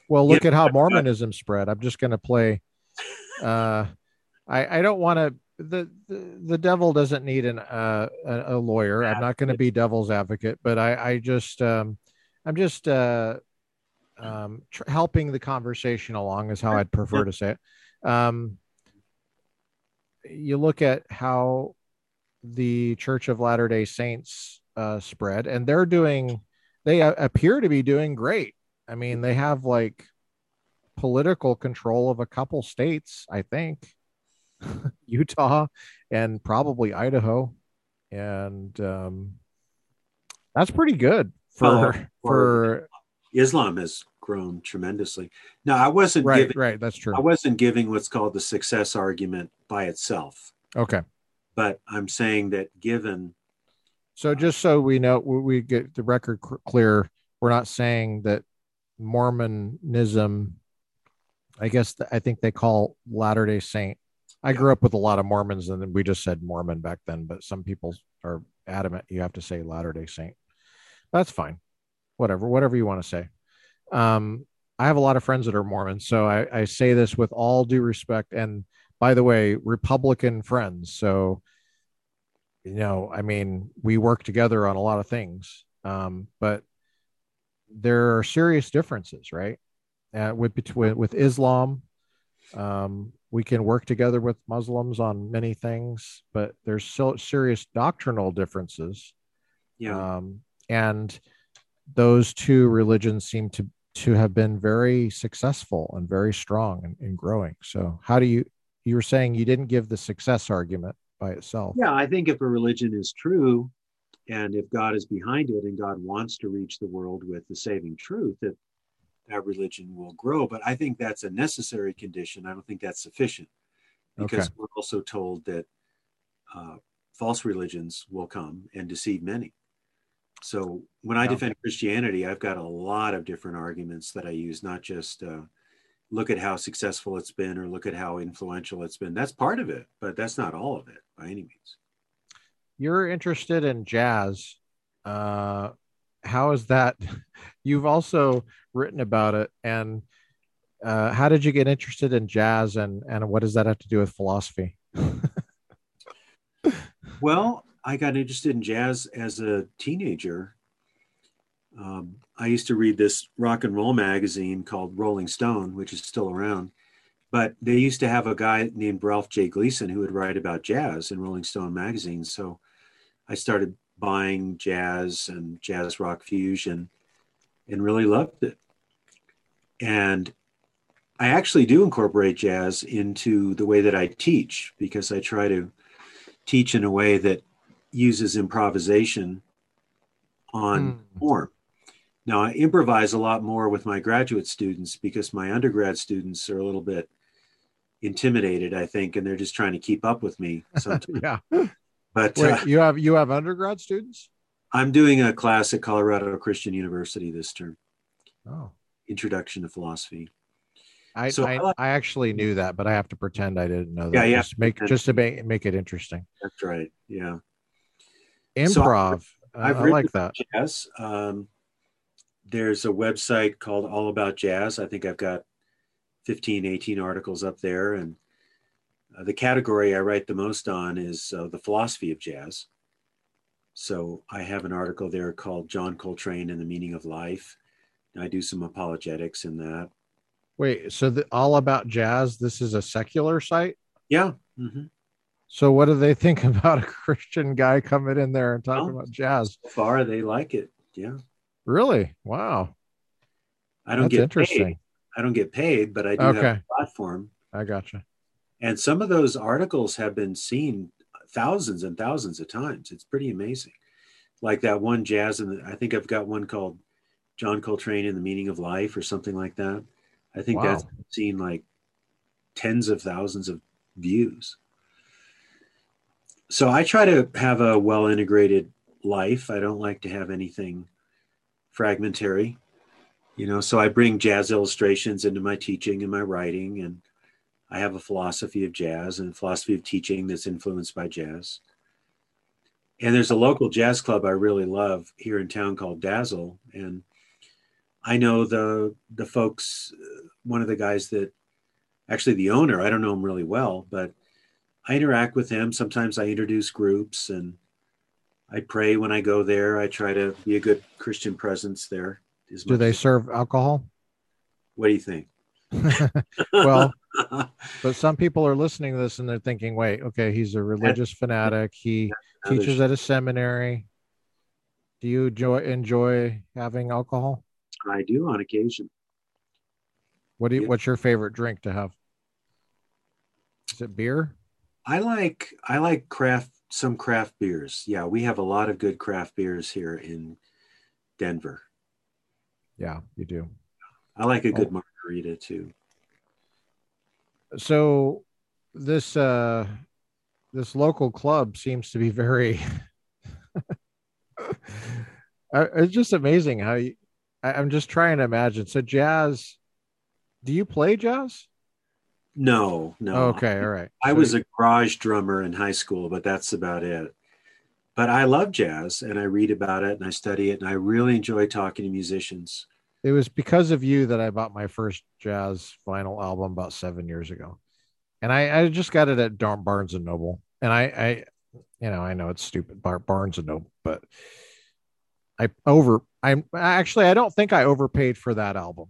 well, look at how Mormonism spread. I'm just going to play. Uh, I I don't want to. The, the the devil doesn't need an uh, a, a lawyer. I'm not going to be devil's advocate, but I I just um, I'm just uh, um, tr- helping the conversation along is how I'd prefer to say it. Um, you look at how the Church of Latter Day Saints uh, spread, and they're doing. They appear to be doing great. I mean, they have like political control of a couple states, I think. Utah and probably Idaho. And um, that's pretty good for oh, for Islam has grown tremendously. Now, I wasn't right, giving, right. That's true. I wasn't giving what's called the success argument by itself. Okay, but I'm saying that given. So just so we know, we get the record clear. We're not saying that Mormonism, I guess the, I think they call Latter day Saint. I grew up with a lot of Mormons and we just said Mormon back then, but some people are adamant you have to say Latter day Saint. That's fine. Whatever, whatever you want to say. Um, I have a lot of friends that are Mormons, so I, I say this with all due respect. And by the way, Republican friends. So, you know, I mean, we work together on a lot of things, um, but there are serious differences, right? Uh, with between with Islam, um, we can work together with Muslims on many things, but there's so serious doctrinal differences. Yeah. Um, and those two religions seem to to have been very successful and very strong and, and growing. So, how do you? You were saying you didn't give the success argument by itself. Yeah, I think if a religion is true, and if God is behind it, and God wants to reach the world with the saving truth, that that religion will grow. But I think that's a necessary condition. I don't think that's sufficient because okay. we're also told that uh, false religions will come and deceive many. So when I defend Christianity, I've got a lot of different arguments that I use, not just uh, look at how successful it's been or look at how influential it's been. That's part of it, but that's not all of it by any means. You're interested in jazz. Uh, how is that? You've also written about it, and uh, how did you get interested in jazz, and and what does that have to do with philosophy? well, I got interested in jazz as a teenager. Um, I used to read this rock and roll magazine called Rolling Stone, which is still around. But they used to have a guy named Ralph J. Gleason who would write about jazz in Rolling Stone magazine. So I started buying jazz and jazz rock fusion and really loved it. And I actually do incorporate jazz into the way that I teach because I try to teach in a way that uses improvisation on mm. form. Now, I improvise a lot more with my graduate students because my undergrad students are a little bit intimidated, I think, and they're just trying to keep up with me. yeah. But Wait, uh, you have you have undergrad students? I'm doing a class at Colorado Christian University this term. Oh. Introduction to Philosophy. I, so I, I, I, actually knew that, but I have to pretend I didn't know that. Yeah, yeah. Just make just to make, make it interesting. That's right. Yeah. Improv. So I've, I've I like that. Jazz. Um, there's a website called All About Jazz. I think I've got 15, 18 articles up there. And uh, the category I write the most on is uh, the philosophy of jazz. So I have an article there called John Coltrane and the Meaning of Life. And I do some apologetics in that. Wait, so the All About Jazz, this is a secular site? Yeah. Mm-hmm. So what do they think about a Christian guy coming in there and talking well, about jazz? So far, they like it. Yeah. Really? Wow. I don't That's get interesting. Paid. I don't get paid, but I do okay. have a platform. I gotcha. And some of those articles have been seen thousands and thousands of times. It's pretty amazing. Like that one jazz, and I think I've got one called John Coltrane and the Meaning of Life or something like that. I think wow. that's seen like tens of thousands of views so I try to have a well integrated life. I don't like to have anything fragmentary, you know. So I bring jazz illustrations into my teaching and my writing, and I have a philosophy of jazz and philosophy of teaching that's influenced by jazz. And there's a local jazz club I really love here in town called Dazzle, and I know the the folks. Uh, one of the guys that actually the owner, I don't know him really well, but I interact with him. Sometimes I introduce groups and I pray when I go there. I try to be a good Christian presence there. Do they serve alcohol? What do you think? well, but some people are listening to this and they're thinking, wait, okay, he's a religious fanatic. He teaches at a seminary. Do you enjoy, enjoy having alcohol? I do on occasion. What do you, yeah. what's your favorite drink to have? Is it beer? I like I like craft some craft beers. Yeah, we have a lot of good craft beers here in Denver. Yeah, you do. I like a good oh. margarita too. So this uh this local club seems to be very it's just amazing how you I, I'm just trying to imagine. So jazz do you play jazz? No, no. Okay, all right. I so was a garage drummer in high school, but that's about it. but I love jazz and I read about it and I study it and I really enjoy talking to musicians. It was because of you that I bought my first jazz vinyl album about seven years ago, and I, I just got it at Barnes and Noble. And I, I, you know, I know it's stupid, Bar- Barnes and Noble, but I over. I'm actually I don't think I overpaid for that album.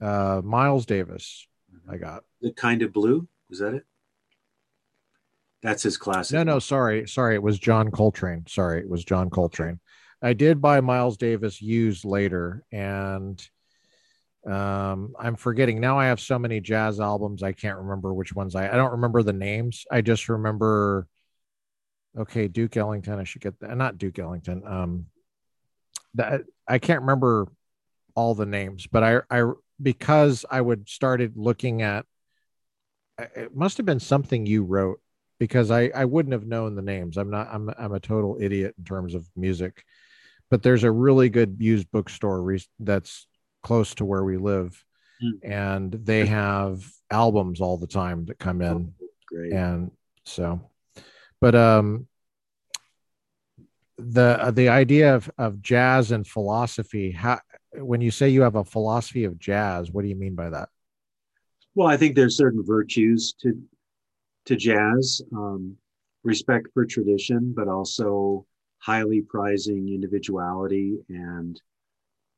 Uh, Miles Davis, I got the kind of blue. was that it? That's his classic. No, no, sorry, sorry. It was John Coltrane. Sorry, it was John Coltrane. I did buy Miles Davis used later, and um, I'm forgetting now. I have so many jazz albums, I can't remember which ones I. I don't remember the names. I just remember. Okay, Duke Ellington. I should get that. Not Duke Ellington. Um, that I can't remember all the names, but I, I because I would started looking at. It must have been something you wrote because I I wouldn't have known the names. I'm not. I'm I'm a total idiot in terms of music but there's a really good used bookstore re- that's close to where we live mm. and they have albums all the time that come in oh, great and so but um the the idea of, of jazz and philosophy how when you say you have a philosophy of jazz what do you mean by that well i think there's certain virtues to to jazz um, respect for tradition but also highly prizing individuality and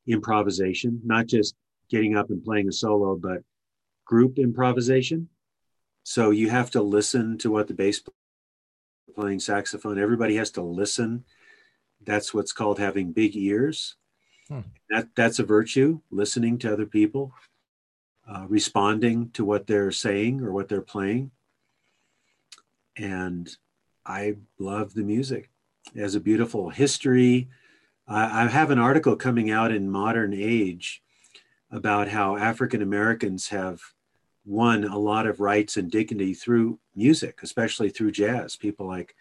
improvisation, not just getting up and playing a solo, but group improvisation. So you have to listen to what the bass playing saxophone, everybody has to listen. That's what's called having big ears. Hmm. That that's a virtue, listening to other people, uh, responding to what they're saying or what they're playing. And I love the music. It has a beautiful history. I have an article coming out in Modern Age about how African Americans have won a lot of rights and dignity through music, especially through jazz. People like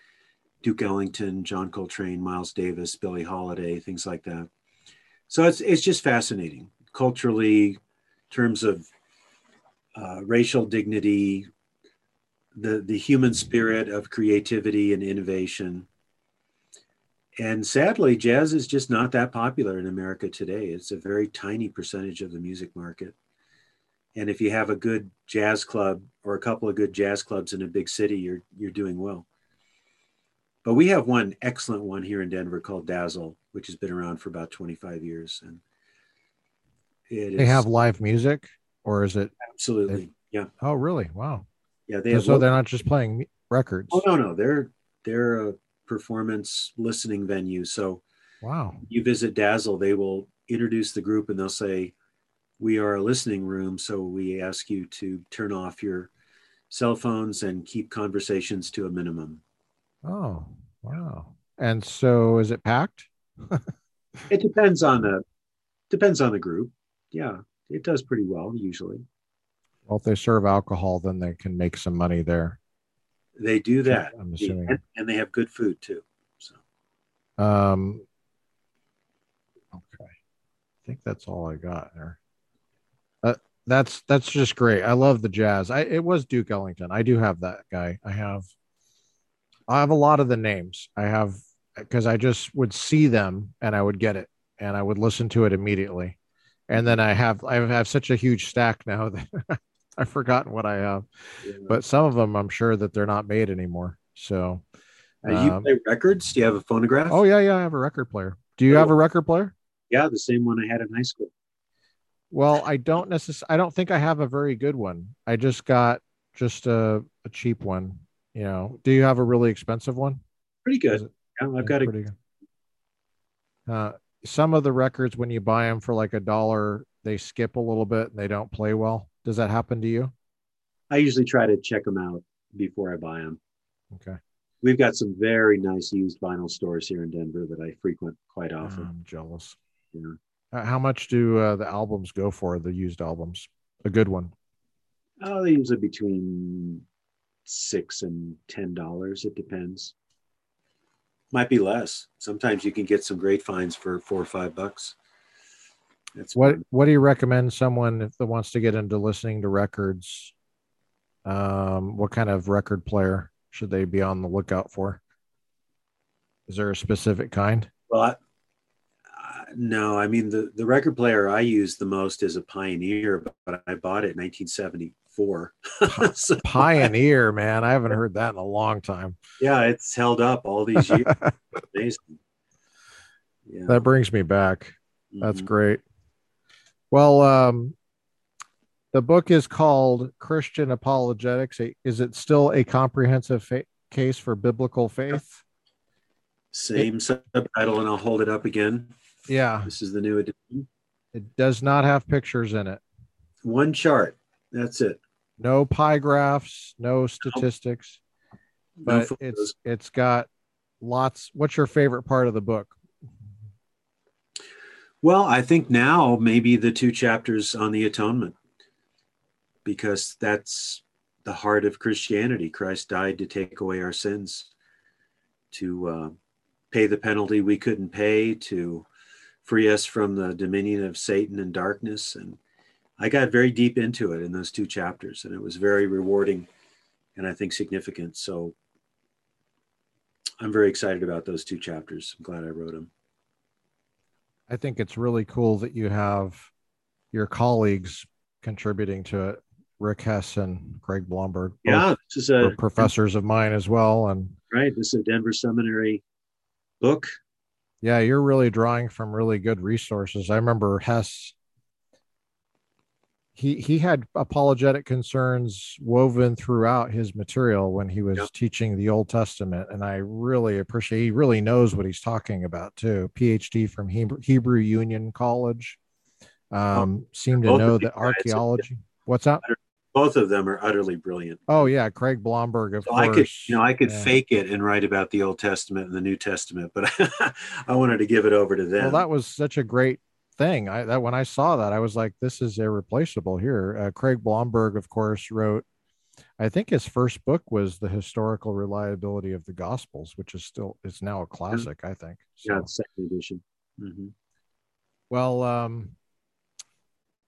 Duke Ellington, John Coltrane, Miles Davis, Billie Holiday, things like that. So it's it's just fascinating culturally, terms of uh, racial dignity, the the human spirit of creativity and innovation and sadly, jazz is just not that popular in America today. It's a very tiny percentage of the music market. And if you have a good jazz club or a couple of good jazz clubs in a big city, you're you're doing well. But we have one excellent one here in Denver called Dazzle, which has been around for about 25 years, and it they is, have live music, or is it absolutely? They, yeah. Oh, really? Wow. Yeah, they so they're not just playing records. Oh no, no, they're they're a performance listening venue. So, wow, you visit Dazzle, they will introduce the group and they'll say, "We are a listening room, so we ask you to turn off your cell phones and keep conversations to a minimum." Oh, wow! And so, is it packed? it depends on the depends on the group. Yeah, it does pretty well usually. Well, if they serve alcohol, then they can make some money there. They do that. I'm assuming, and, and they have good food too. So, um, okay, I think that's all I got there. Uh, that's that's just great. I love the jazz. I it was Duke Ellington. I do have that guy. I have I have a lot of the names. I have because I just would see them and I would get it and I would listen to it immediately. And then I have I have such a huge stack now that I've forgotten what I have, yeah. but some of them I'm sure that they're not made anymore. So, you um, play records? Do you have a phonograph? Oh yeah, yeah, I have a record player. Do you have a record player? Yeah, the same one I had in high school. Well, I don't necessarily. I don't think I have a very good one. I just got just a, a cheap one. You know, do you have a really expensive one? Pretty good. Yeah, I've got a. Pretty good. Uh, some of the records, when you buy them for like a dollar, they skip a little bit and they don't play well. Does that happen to you? I usually try to check them out before I buy them. Okay. We've got some very nice used vinyl stores here in Denver that I frequent quite often. I'm jealous. Yeah. How much do uh, the albums go for? The used albums, a good one. Oh, they usually between six and ten dollars. It depends. Might be less. Sometimes you can get some great finds for four or five bucks. It's what fun. What do you recommend someone if that wants to get into listening to records? Um, what kind of record player should they be on the lookout for? Is there a specific kind? Well, I, uh, no, I mean the the record player I use the most is a Pioneer, but I bought it in 1974. so Pioneer, man, I haven't heard that in a long time. Yeah, it's held up all these years. Amazing. Yeah. That brings me back. That's mm-hmm. great. Well, um, the book is called Christian Apologetics. Is it still a comprehensive fa- case for biblical faith? Same it, subtitle, and I'll hold it up again. Yeah. This is the new edition. It does not have pictures in it. One chart. That's it. No pie graphs, no statistics. No. But no it's it's got lots. What's your favorite part of the book? Well, I think now maybe the two chapters on the atonement, because that's the heart of Christianity. Christ died to take away our sins, to uh, pay the penalty we couldn't pay, to free us from the dominion of Satan and darkness. And I got very deep into it in those two chapters, and it was very rewarding and I think significant. So I'm very excited about those two chapters. I'm glad I wrote them. I think it's really cool that you have your colleagues contributing to it. Rick Hess and Craig Blomberg. Yeah, this is a professors of mine as well. And right, this is a Denver Seminary book. Yeah, you're really drawing from really good resources. I remember Hess he he had apologetic concerns woven throughout his material when he was yep. teaching the Old Testament, and I really appreciate. He really knows what he's talking about too. PhD from Hebrew, Hebrew Union College, um, seemed to know that archaeology. What's up? Both of them are utterly brilliant. Oh yeah, Craig Blomberg. Of so course. I could, you know, I could yeah. fake it and write about the Old Testament and the New Testament, but I wanted to give it over to them. Well, that was such a great thing. I that when I saw that, I was like, this is irreplaceable here. Uh, Craig Blomberg, of course, wrote. I think his first book was the historical reliability of the Gospels, which is still it's now a classic. I think. So, yeah, second edition. Mm-hmm. Well, um,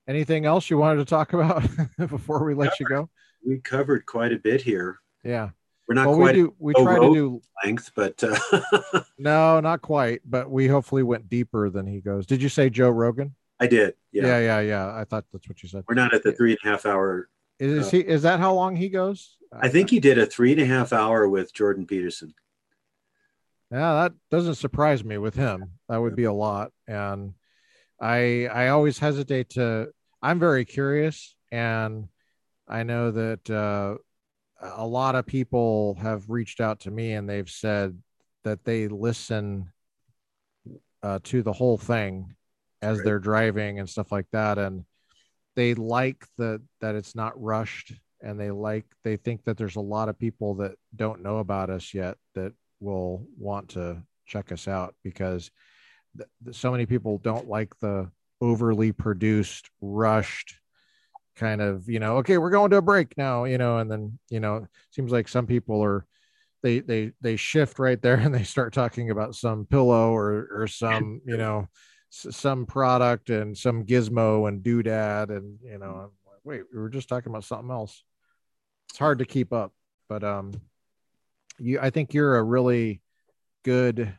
anything else you wanted to talk about before we let you go? We covered quite a bit here. Yeah. We're not well, quite. We do. We try to do length, but uh, no, not quite. But we hopefully went deeper than he goes. Did you say Joe Rogan? I did. Yeah, yeah, yeah. yeah. I thought that's what you said. We're not at the three and a half hour. Is uh, he? Is that how long he goes? I think he did a three and a half hour with Jordan Peterson. Yeah, that doesn't surprise me with him. That would be a lot, and I I always hesitate to. I'm very curious, and I know that uh, a lot of people have reached out to me and they've said that they listen uh, to the whole thing as right. they're driving and stuff like that and they like the that it's not rushed and they like they think that there's a lot of people that don't know about us yet that will want to check us out because th- so many people don't like the overly produced rushed kind of you know okay we're going to a break now you know and then you know seems like some people are they they they shift right there and they start talking about some pillow or or some you know some product and some gizmo and doodad and you know wait we were just talking about something else. It's hard to keep up but um you i think you're a really good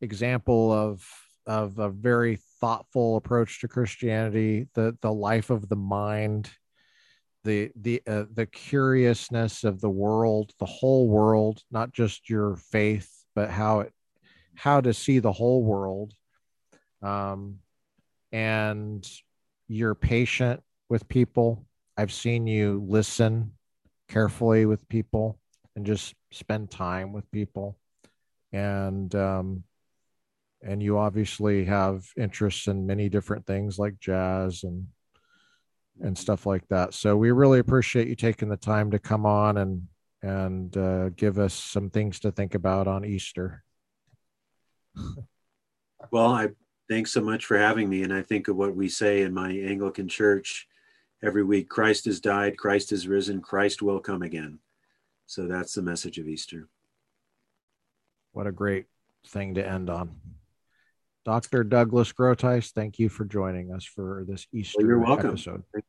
example of of a very thoughtful approach to Christianity, the the life of the mind, the the uh, the curiousness of the world, the whole world, not just your faith, but how it how to see the whole world. Um, and you're patient with people. I've seen you listen carefully with people and just spend time with people. And um, and you obviously have interests in many different things like jazz and and stuff like that. So we really appreciate you taking the time to come on and and uh, give us some things to think about on Easter. well, I thanks so much for having me, and I think of what we say in my Anglican church every week: Christ has died, Christ has risen, Christ will come again. So that's the message of Easter. What a great thing to end on. Dr. Douglas Groothuis, thank you for joining us for this Easter well, you're welcome. episode. Thank